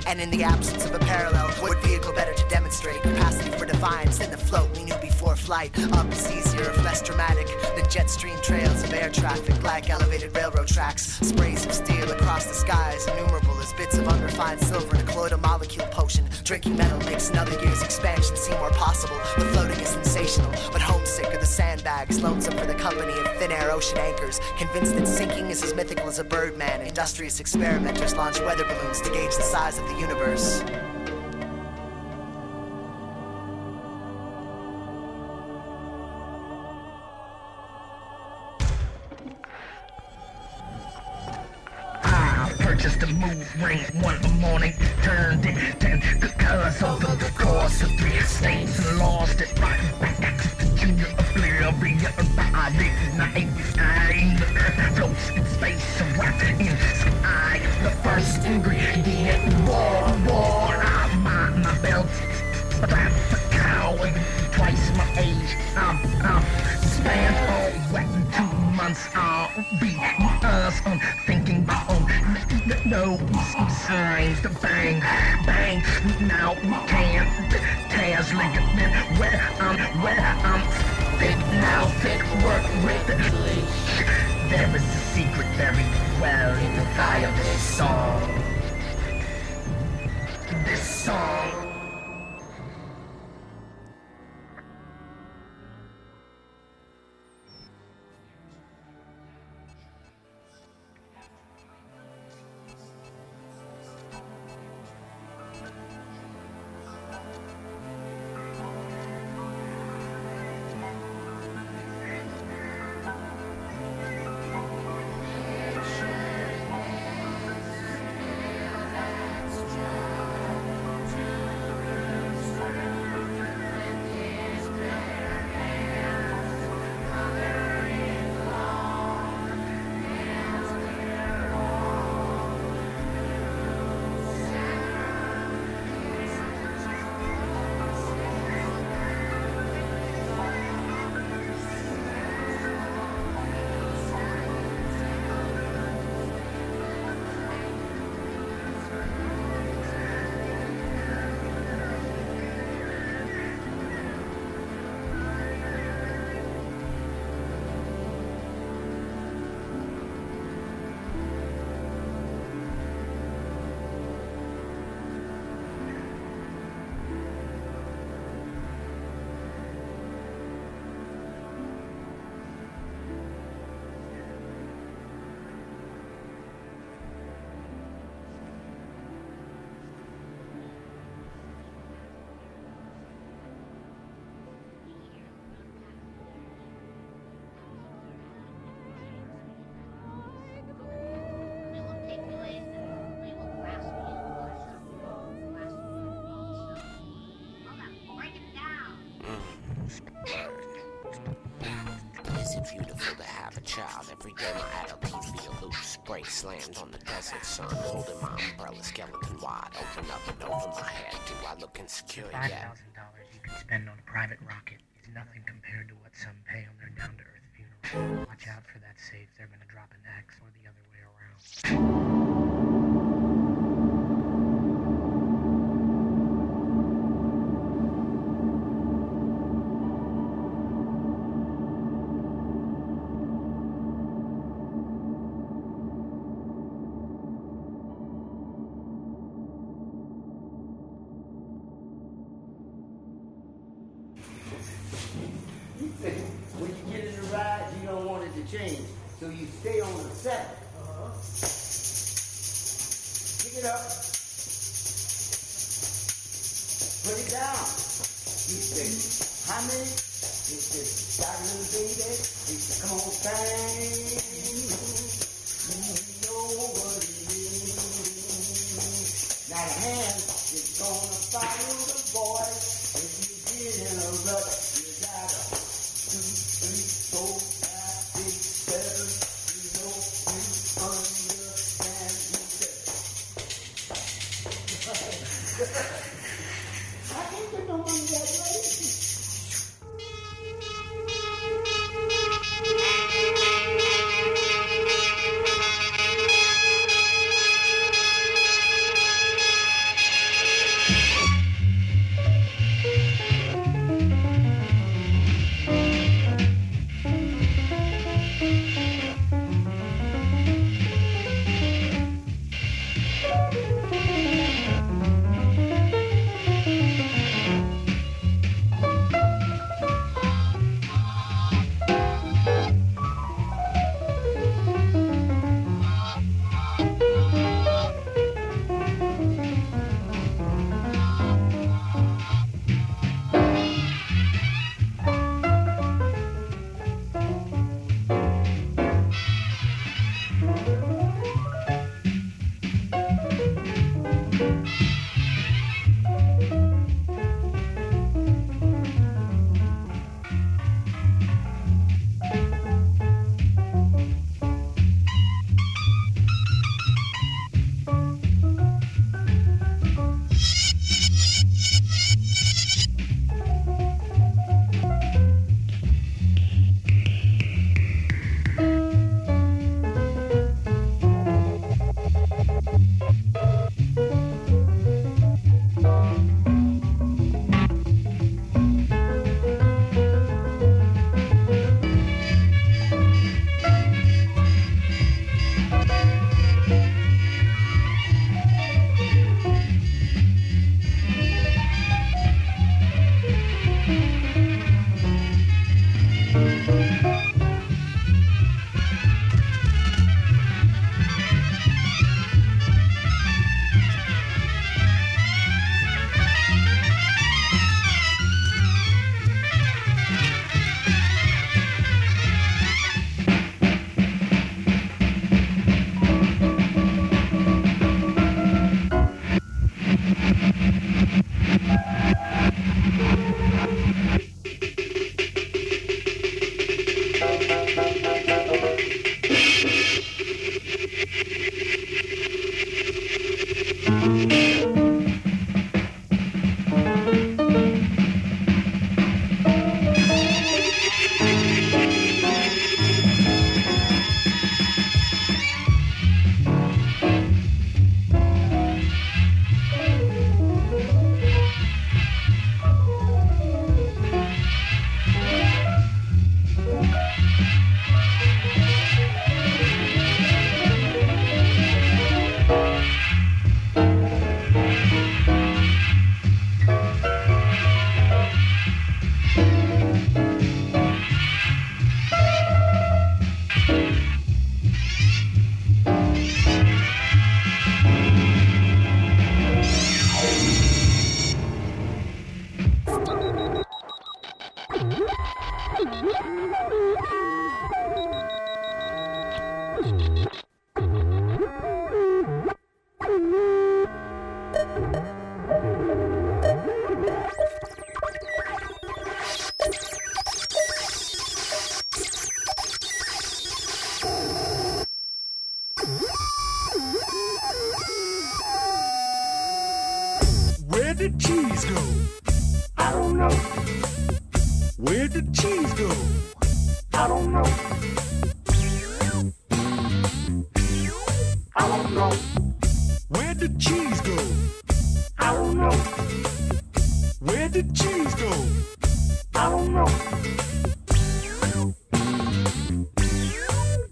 And in the absence of a parallel, what vehicle better to demonstrate capacity for defiance than the float before flight? Up is easier less dramatic The jet stream trails of air traffic, like elevated railroad tracks. Sprays of steel across the skies, innumerable as bits of unrefined silver in a colloidal molecule potion. Drinking metal makes another year's expansion seem more possible. The floating is sensational, but homesick are the sandbags, lonesome for the company of thin air ocean anchors. Convinced that sinking is as mythical as a birdman, industrious experimenters launch weather balloons to gauge the size of the universe. Purchased a move ring one morning, turned it ten because over the course of three states and lost it right back to the junior oblivion by night. I the floats in space wrapped in sky. The first ingredient, war, war. I mind my belt, strapped for cow and twice my age. I'm, I'm spent all wet in two months. I'll be us on thinking no. Signs to bang, bang. Now we can't ligament where I'm, where I'm fit. Now, fit work with day my attitude be a loose spray slammed on the desert sun. Holding my umbrella skeleton wide. Open up and over my head. Do I look insecure Five yet? thousand dollars you can spend on a private rocket is nothing compared to what some pay on their down-to-earth funeral. Watch out for that safe. They're gonna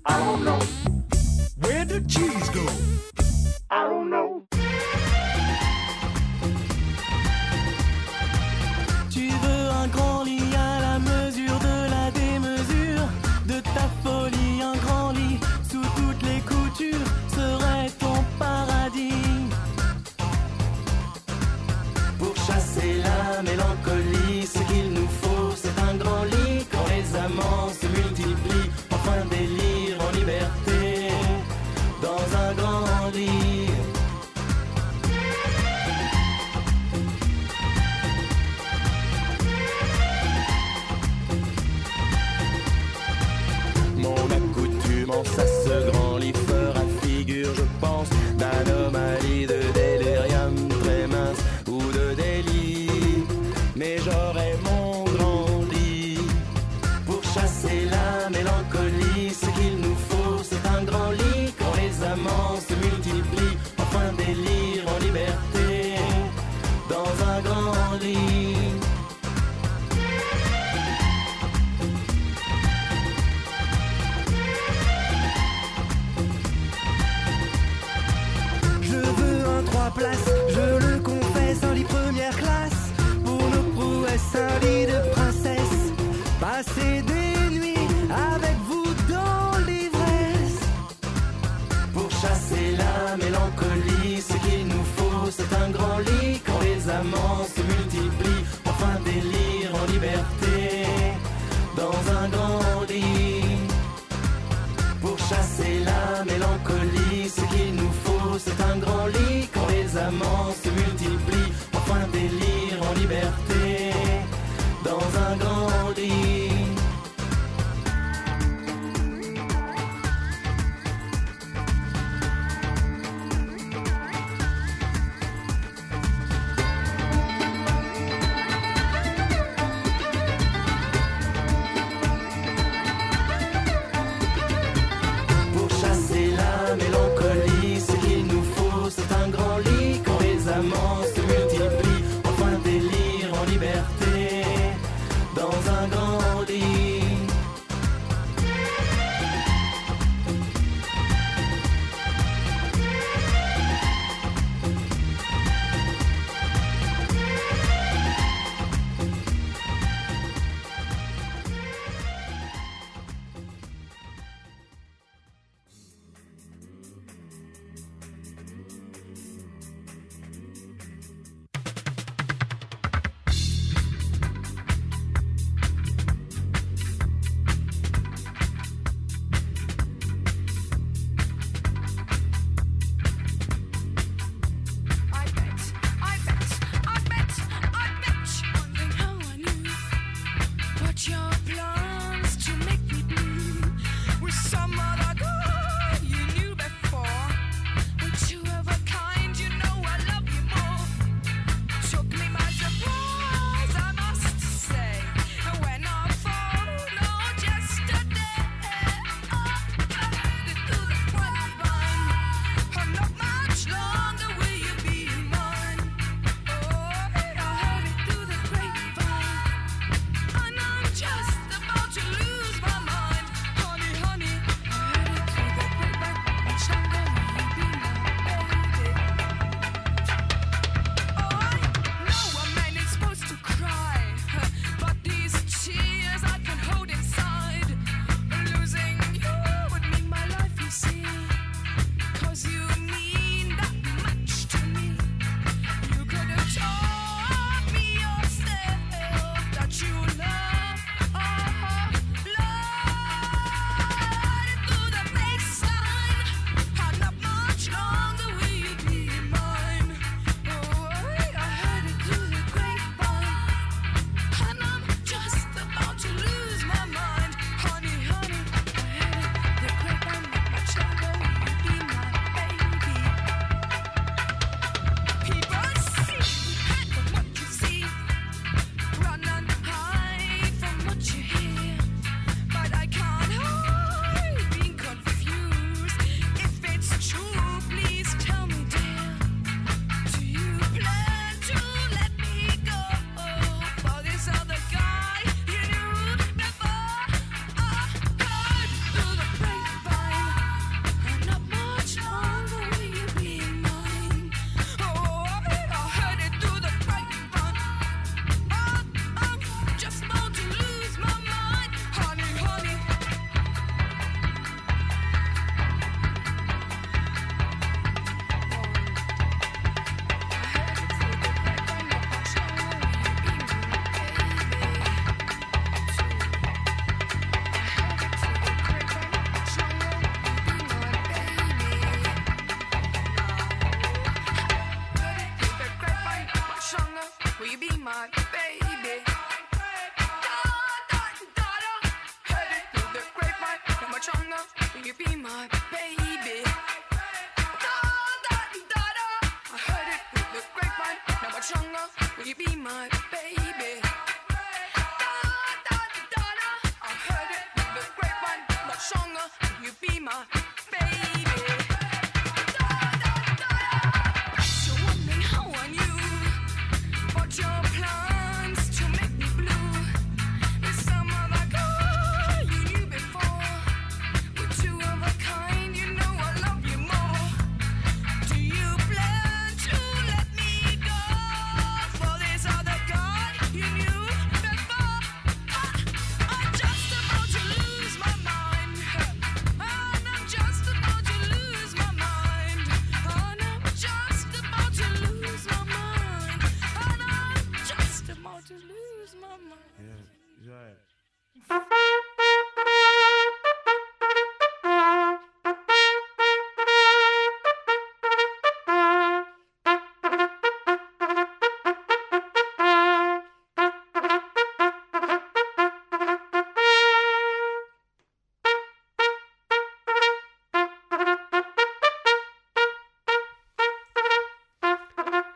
I don't know. Where did cheese go?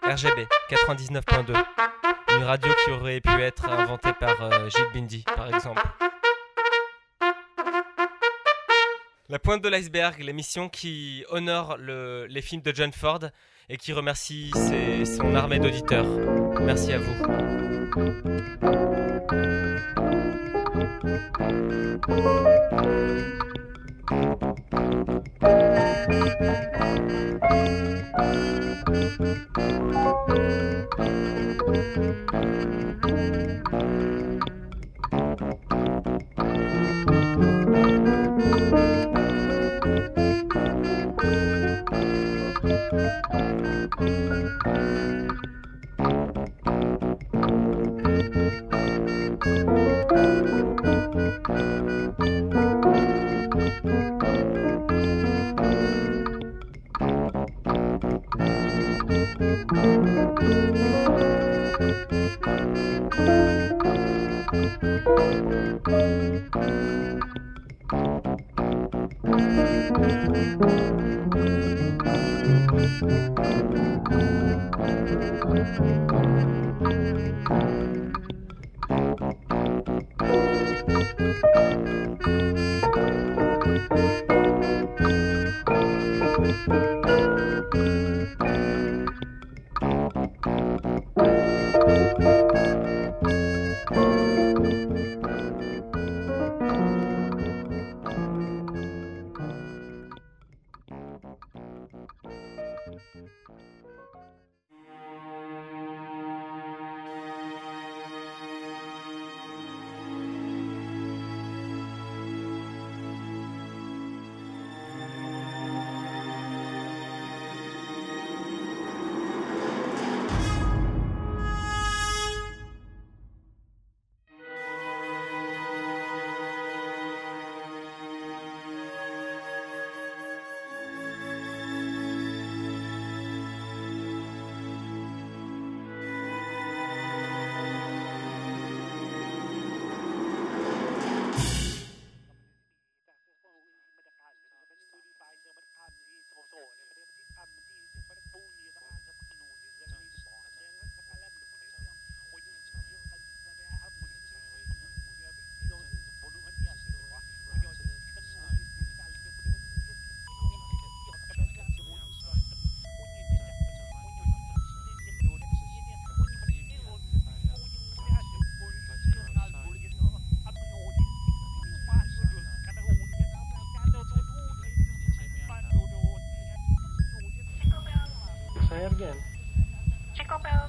RGB 99.2. Une radio qui aurait pu être inventée par euh, Gilles Bindi, par exemple. La pointe de l'iceberg, l'émission qui honore le- les films de John Ford et qui remercie son armée d'auditeurs. Merci à vous.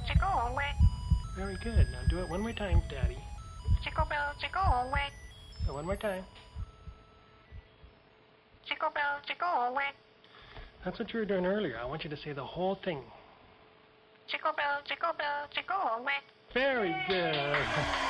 Chico bell, wet. Very good. Now do it one more time, Daddy. Chico bell, chico wet. So one more time. Chico bell, chico wet. That's what you were doing earlier. I want you to say the whole thing. Chico bell, chico bell, chico wet. Very good.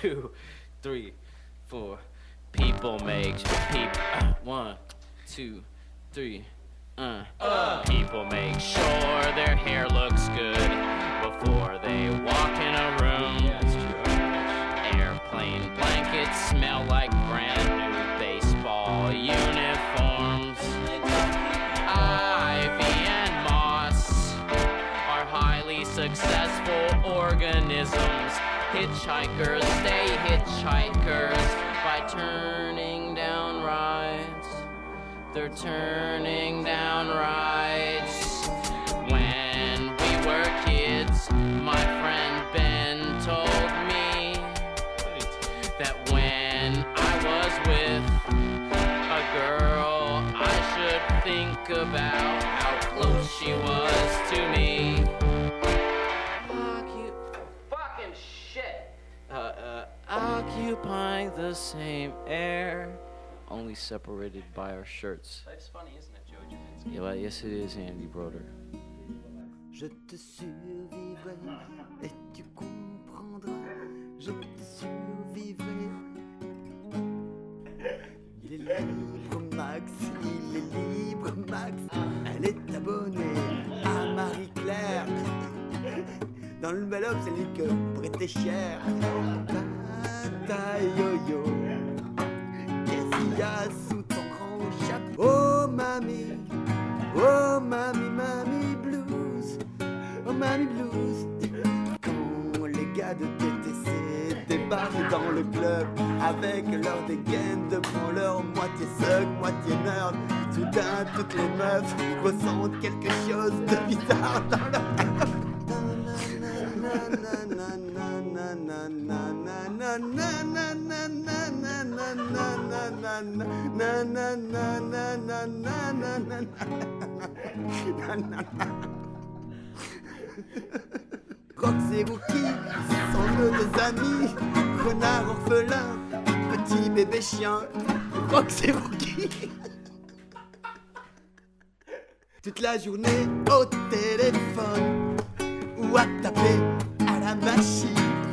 Two, three, four. People make people. Uh, one, two, three. Hitchhikers stay hitchhikers by turning down rides. They're turning down rides. When we were kids, my friend Ben told me that when I was with a girl, I should think about how close she was to me. Occupying the same air, only separated by our shirts. Life's funny, isn't it, Joe Jaminski? Yeah, well, yes, it is, Andy Broder. Je te survivrai et tu comprendras. Je te survivrai. Il est libre, Max. Il est libre, Max. Elle est abonnée à Marie-Claire. Dans le bel homme, c'est lui que prêtait cher. Tata yo-yo. Qu'est-ce qu'il y a sous ton grand chapeau? Oh, mamie? Oh, mamie, mamie blues. Oh, mamie blues. Quand les gars de TTC débarquent dans le club avec leur dégaine devant leur moitié suck, moitié nerd, soudain toutes les meufs ressentent quelque chose de bizarre dans leur Rox et Rookie sont nos amis. Renard orphelin, petit bébé chien. Rox et Rookie. Toute la journée au téléphone わったべあらましい。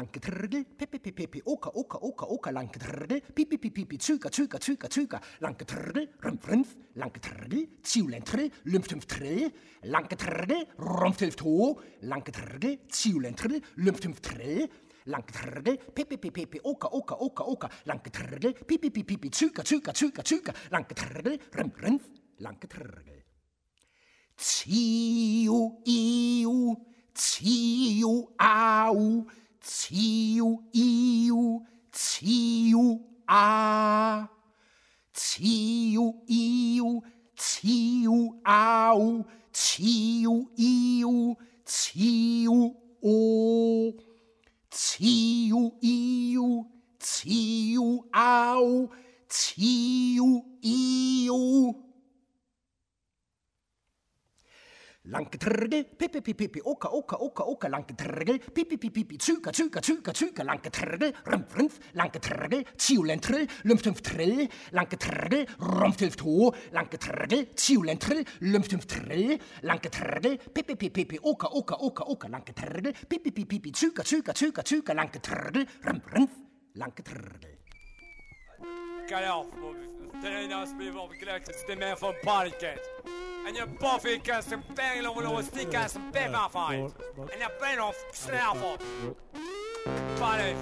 lang gedrgel, pipi pipi oka oka oka oka lang gedrgel, pipi pipi pipi, züger züger züger züger, lang gedrgel, rümpf rümpf, lang gedrgel, ziulentrill, lümpftümpftrill, lang gedrgel, rumpftümpfto, lang gedrgel, ziulentrill, lümpftümpftrill, lang gedrgel, pipi pipi pipi, oka oka oka oka, lang gedrgel, pipi pipi pipi, züger züger züger züger, lang gedrgel, rümpf rümpf, lang. Ziu, iu, ziu, au, tsiu iu, tsiu a. Tsiu iu, tsiu au, Tiu, iu, tiu, o. Tiu, iu, tiu, au. Tiu, iu. Langgetrgel, pipi pipi pipi, oka oka oka oka, langgetrgel, pipi pipi pipi, züger züger züger züger, langgetrgel, rümpf rümpf, langgetrgel, ziulentrill, lümpftümpf trill, langgetrgel, rumpftilf to, langgetrgel, ziulentrill, lümpftümpf trill, pipi pipi pipi, oka oka oka oka, langgetrgel, pipi pipi pipi, züger züger züger züger, langgetrgel, rümpf rümpf, langgetrgel. Kan jag få träna och spela upp glädjen, det med från parket? En jag påfickar som pengar och stickar som bäverfajt. En jag bränner av snärfår. Parken.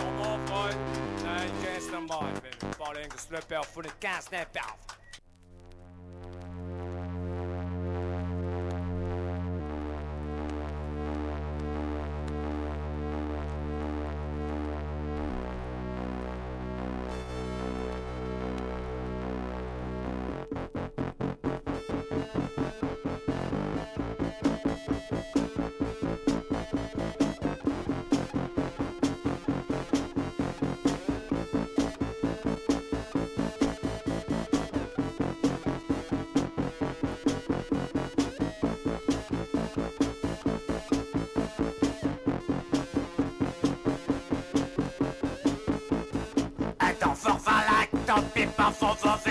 De har fått... Nej, gästen bara. Bara en släpper jag för det kan snäppa. Attends, pipa, faut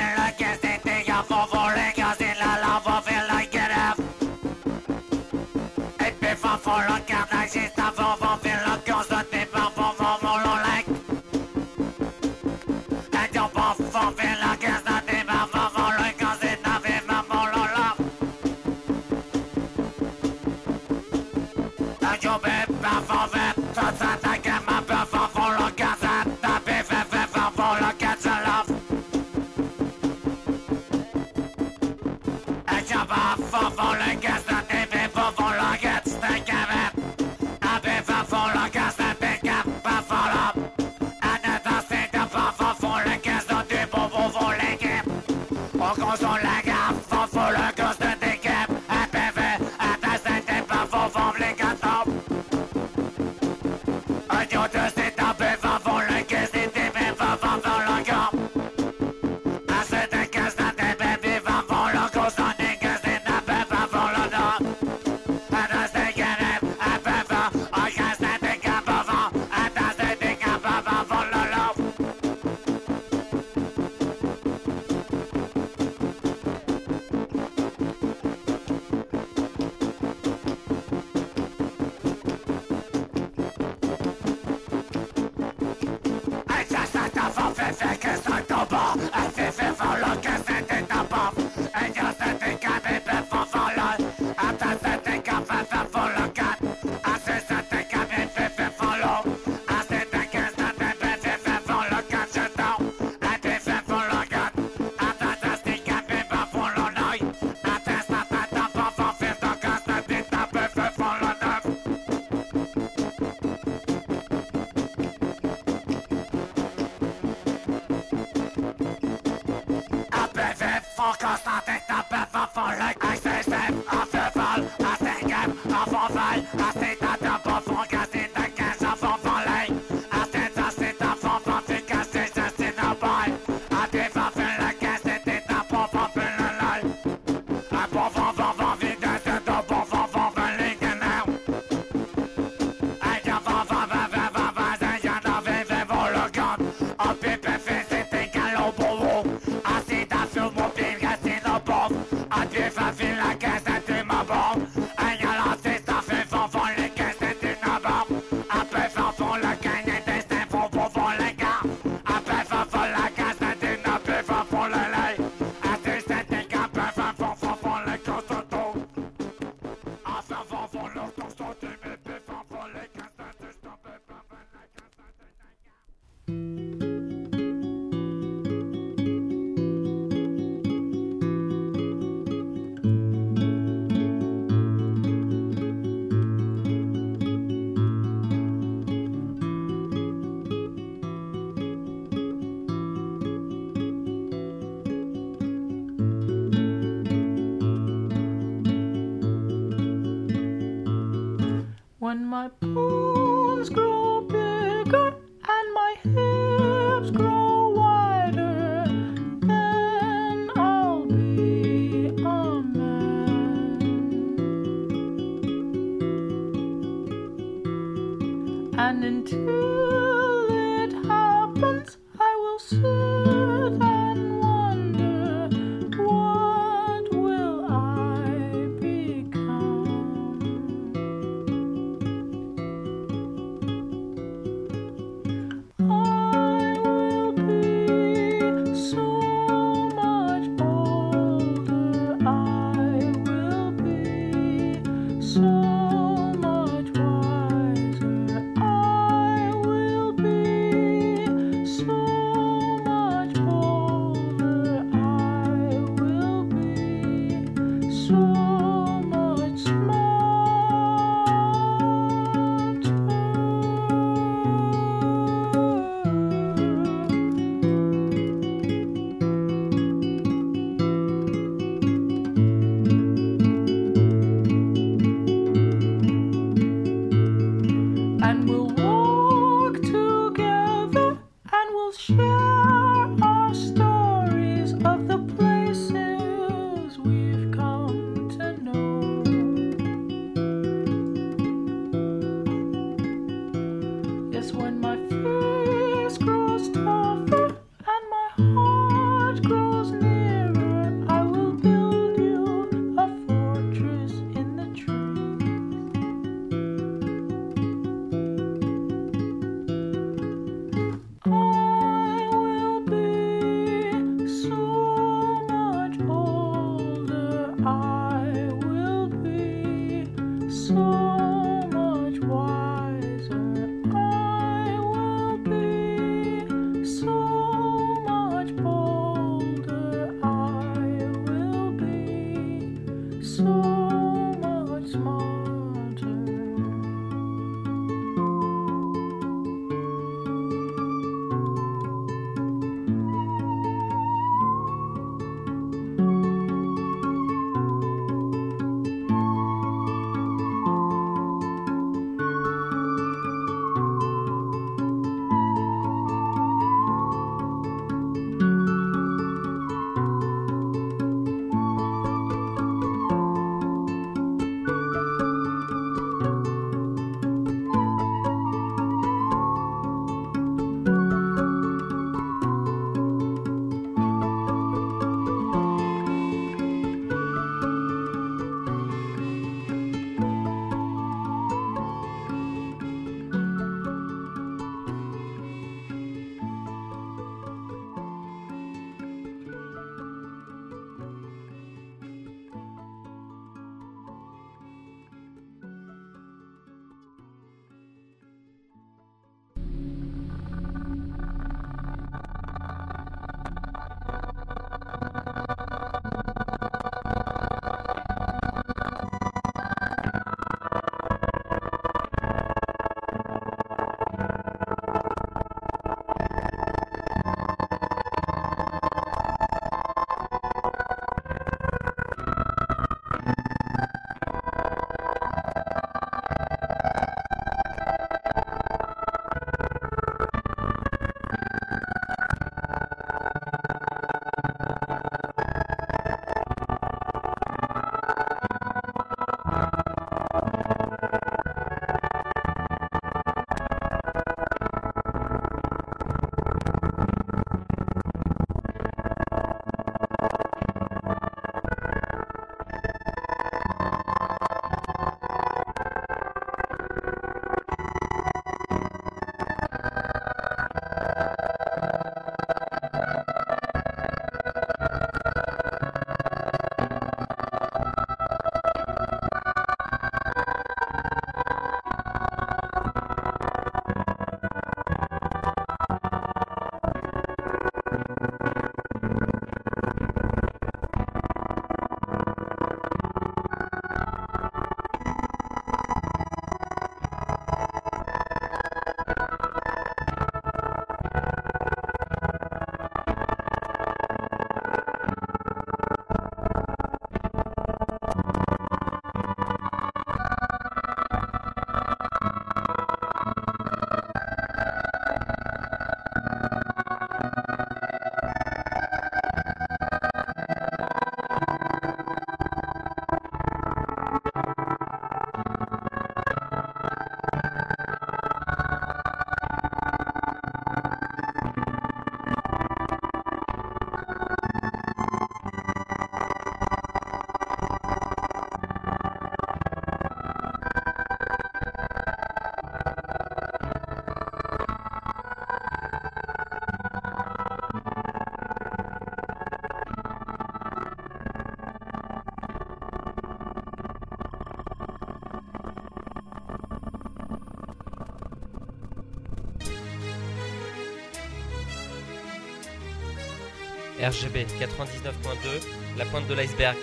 RGB 99.2, la pointe de l'iceberg.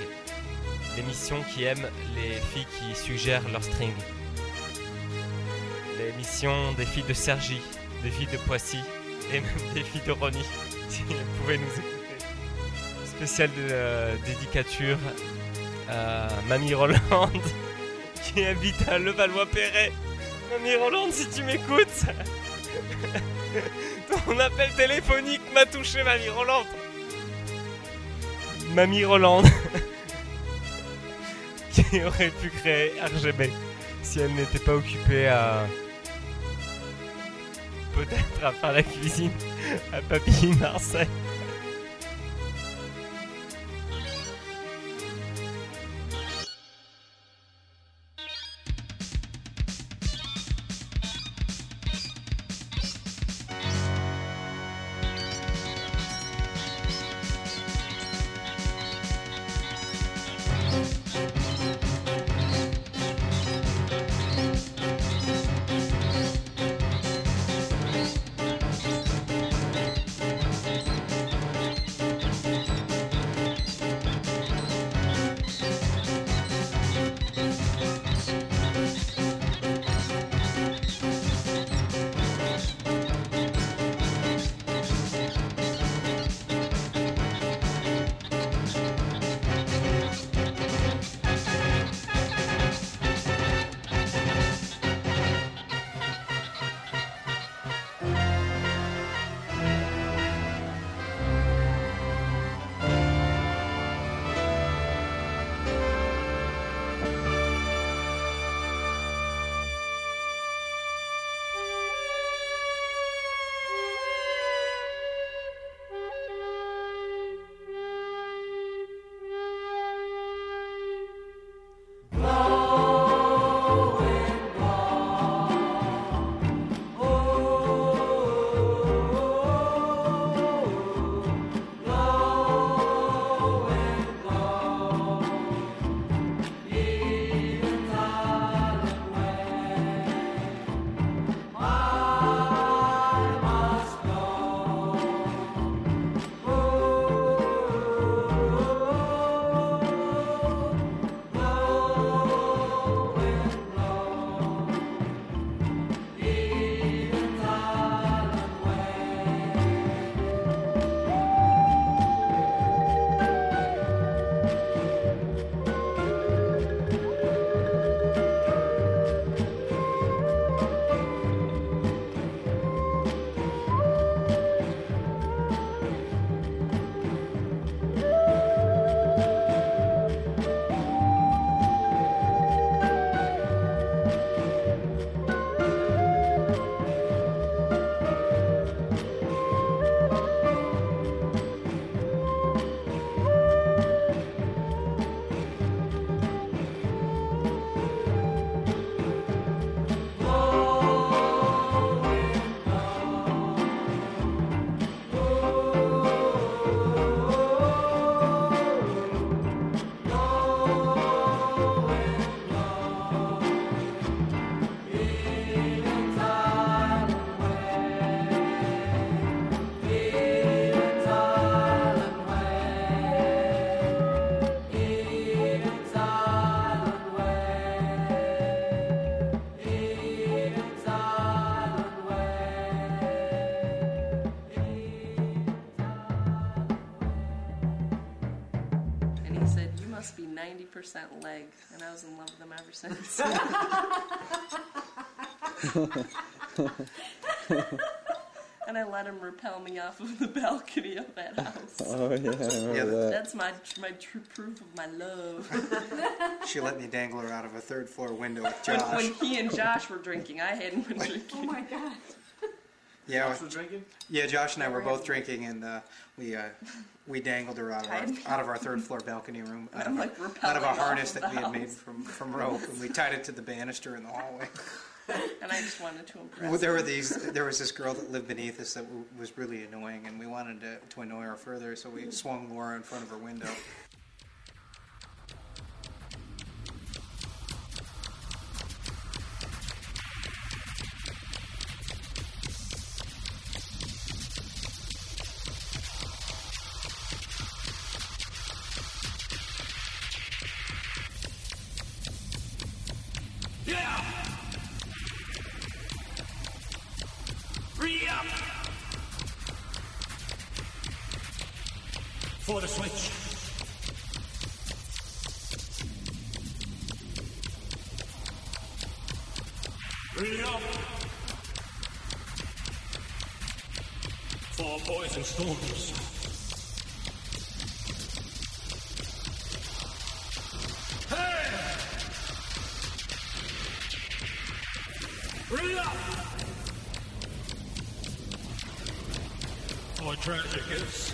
L'émission qui aime les filles qui suggèrent leur string. L'émission des filles de Sergi, des filles de Poissy et même des filles de Rony. Si vous pouvez nous écouter. Spéciale de euh, dédicature à Mamie Roland qui habite à Levallois-Perret. Mamie Roland, si tu m'écoutes, ton appel téléphonique m'a touché, Mamie Roland. Mamie Roland qui aurait pu créer RGB si elle n'était pas occupée à peut-être à faire la cuisine à Papy Marseille. Be 90% leg. And I was in love with him ever since. and I let him repel me off of the balcony of that house. Oh, yeah, I remember that. That's my my true proof of my love. She let me dangle her out of a third floor window with when, Josh. when he and Josh were drinking, I hadn't been drinking. Oh my god. yeah, Josh was drinking? Yeah, Josh and I were both drinking, and uh, we uh, we dangled her out of, our, out of our third floor balcony room, out of, like, a, out of a harness that we had made from, from rope, and we tied it to the banister in the hallway. and I just wanted to impress. Well, there were these. There was this girl that lived beneath us that w- was really annoying, and we wanted to, to annoy her further, so we mm-hmm. swung Laura in front of her window. For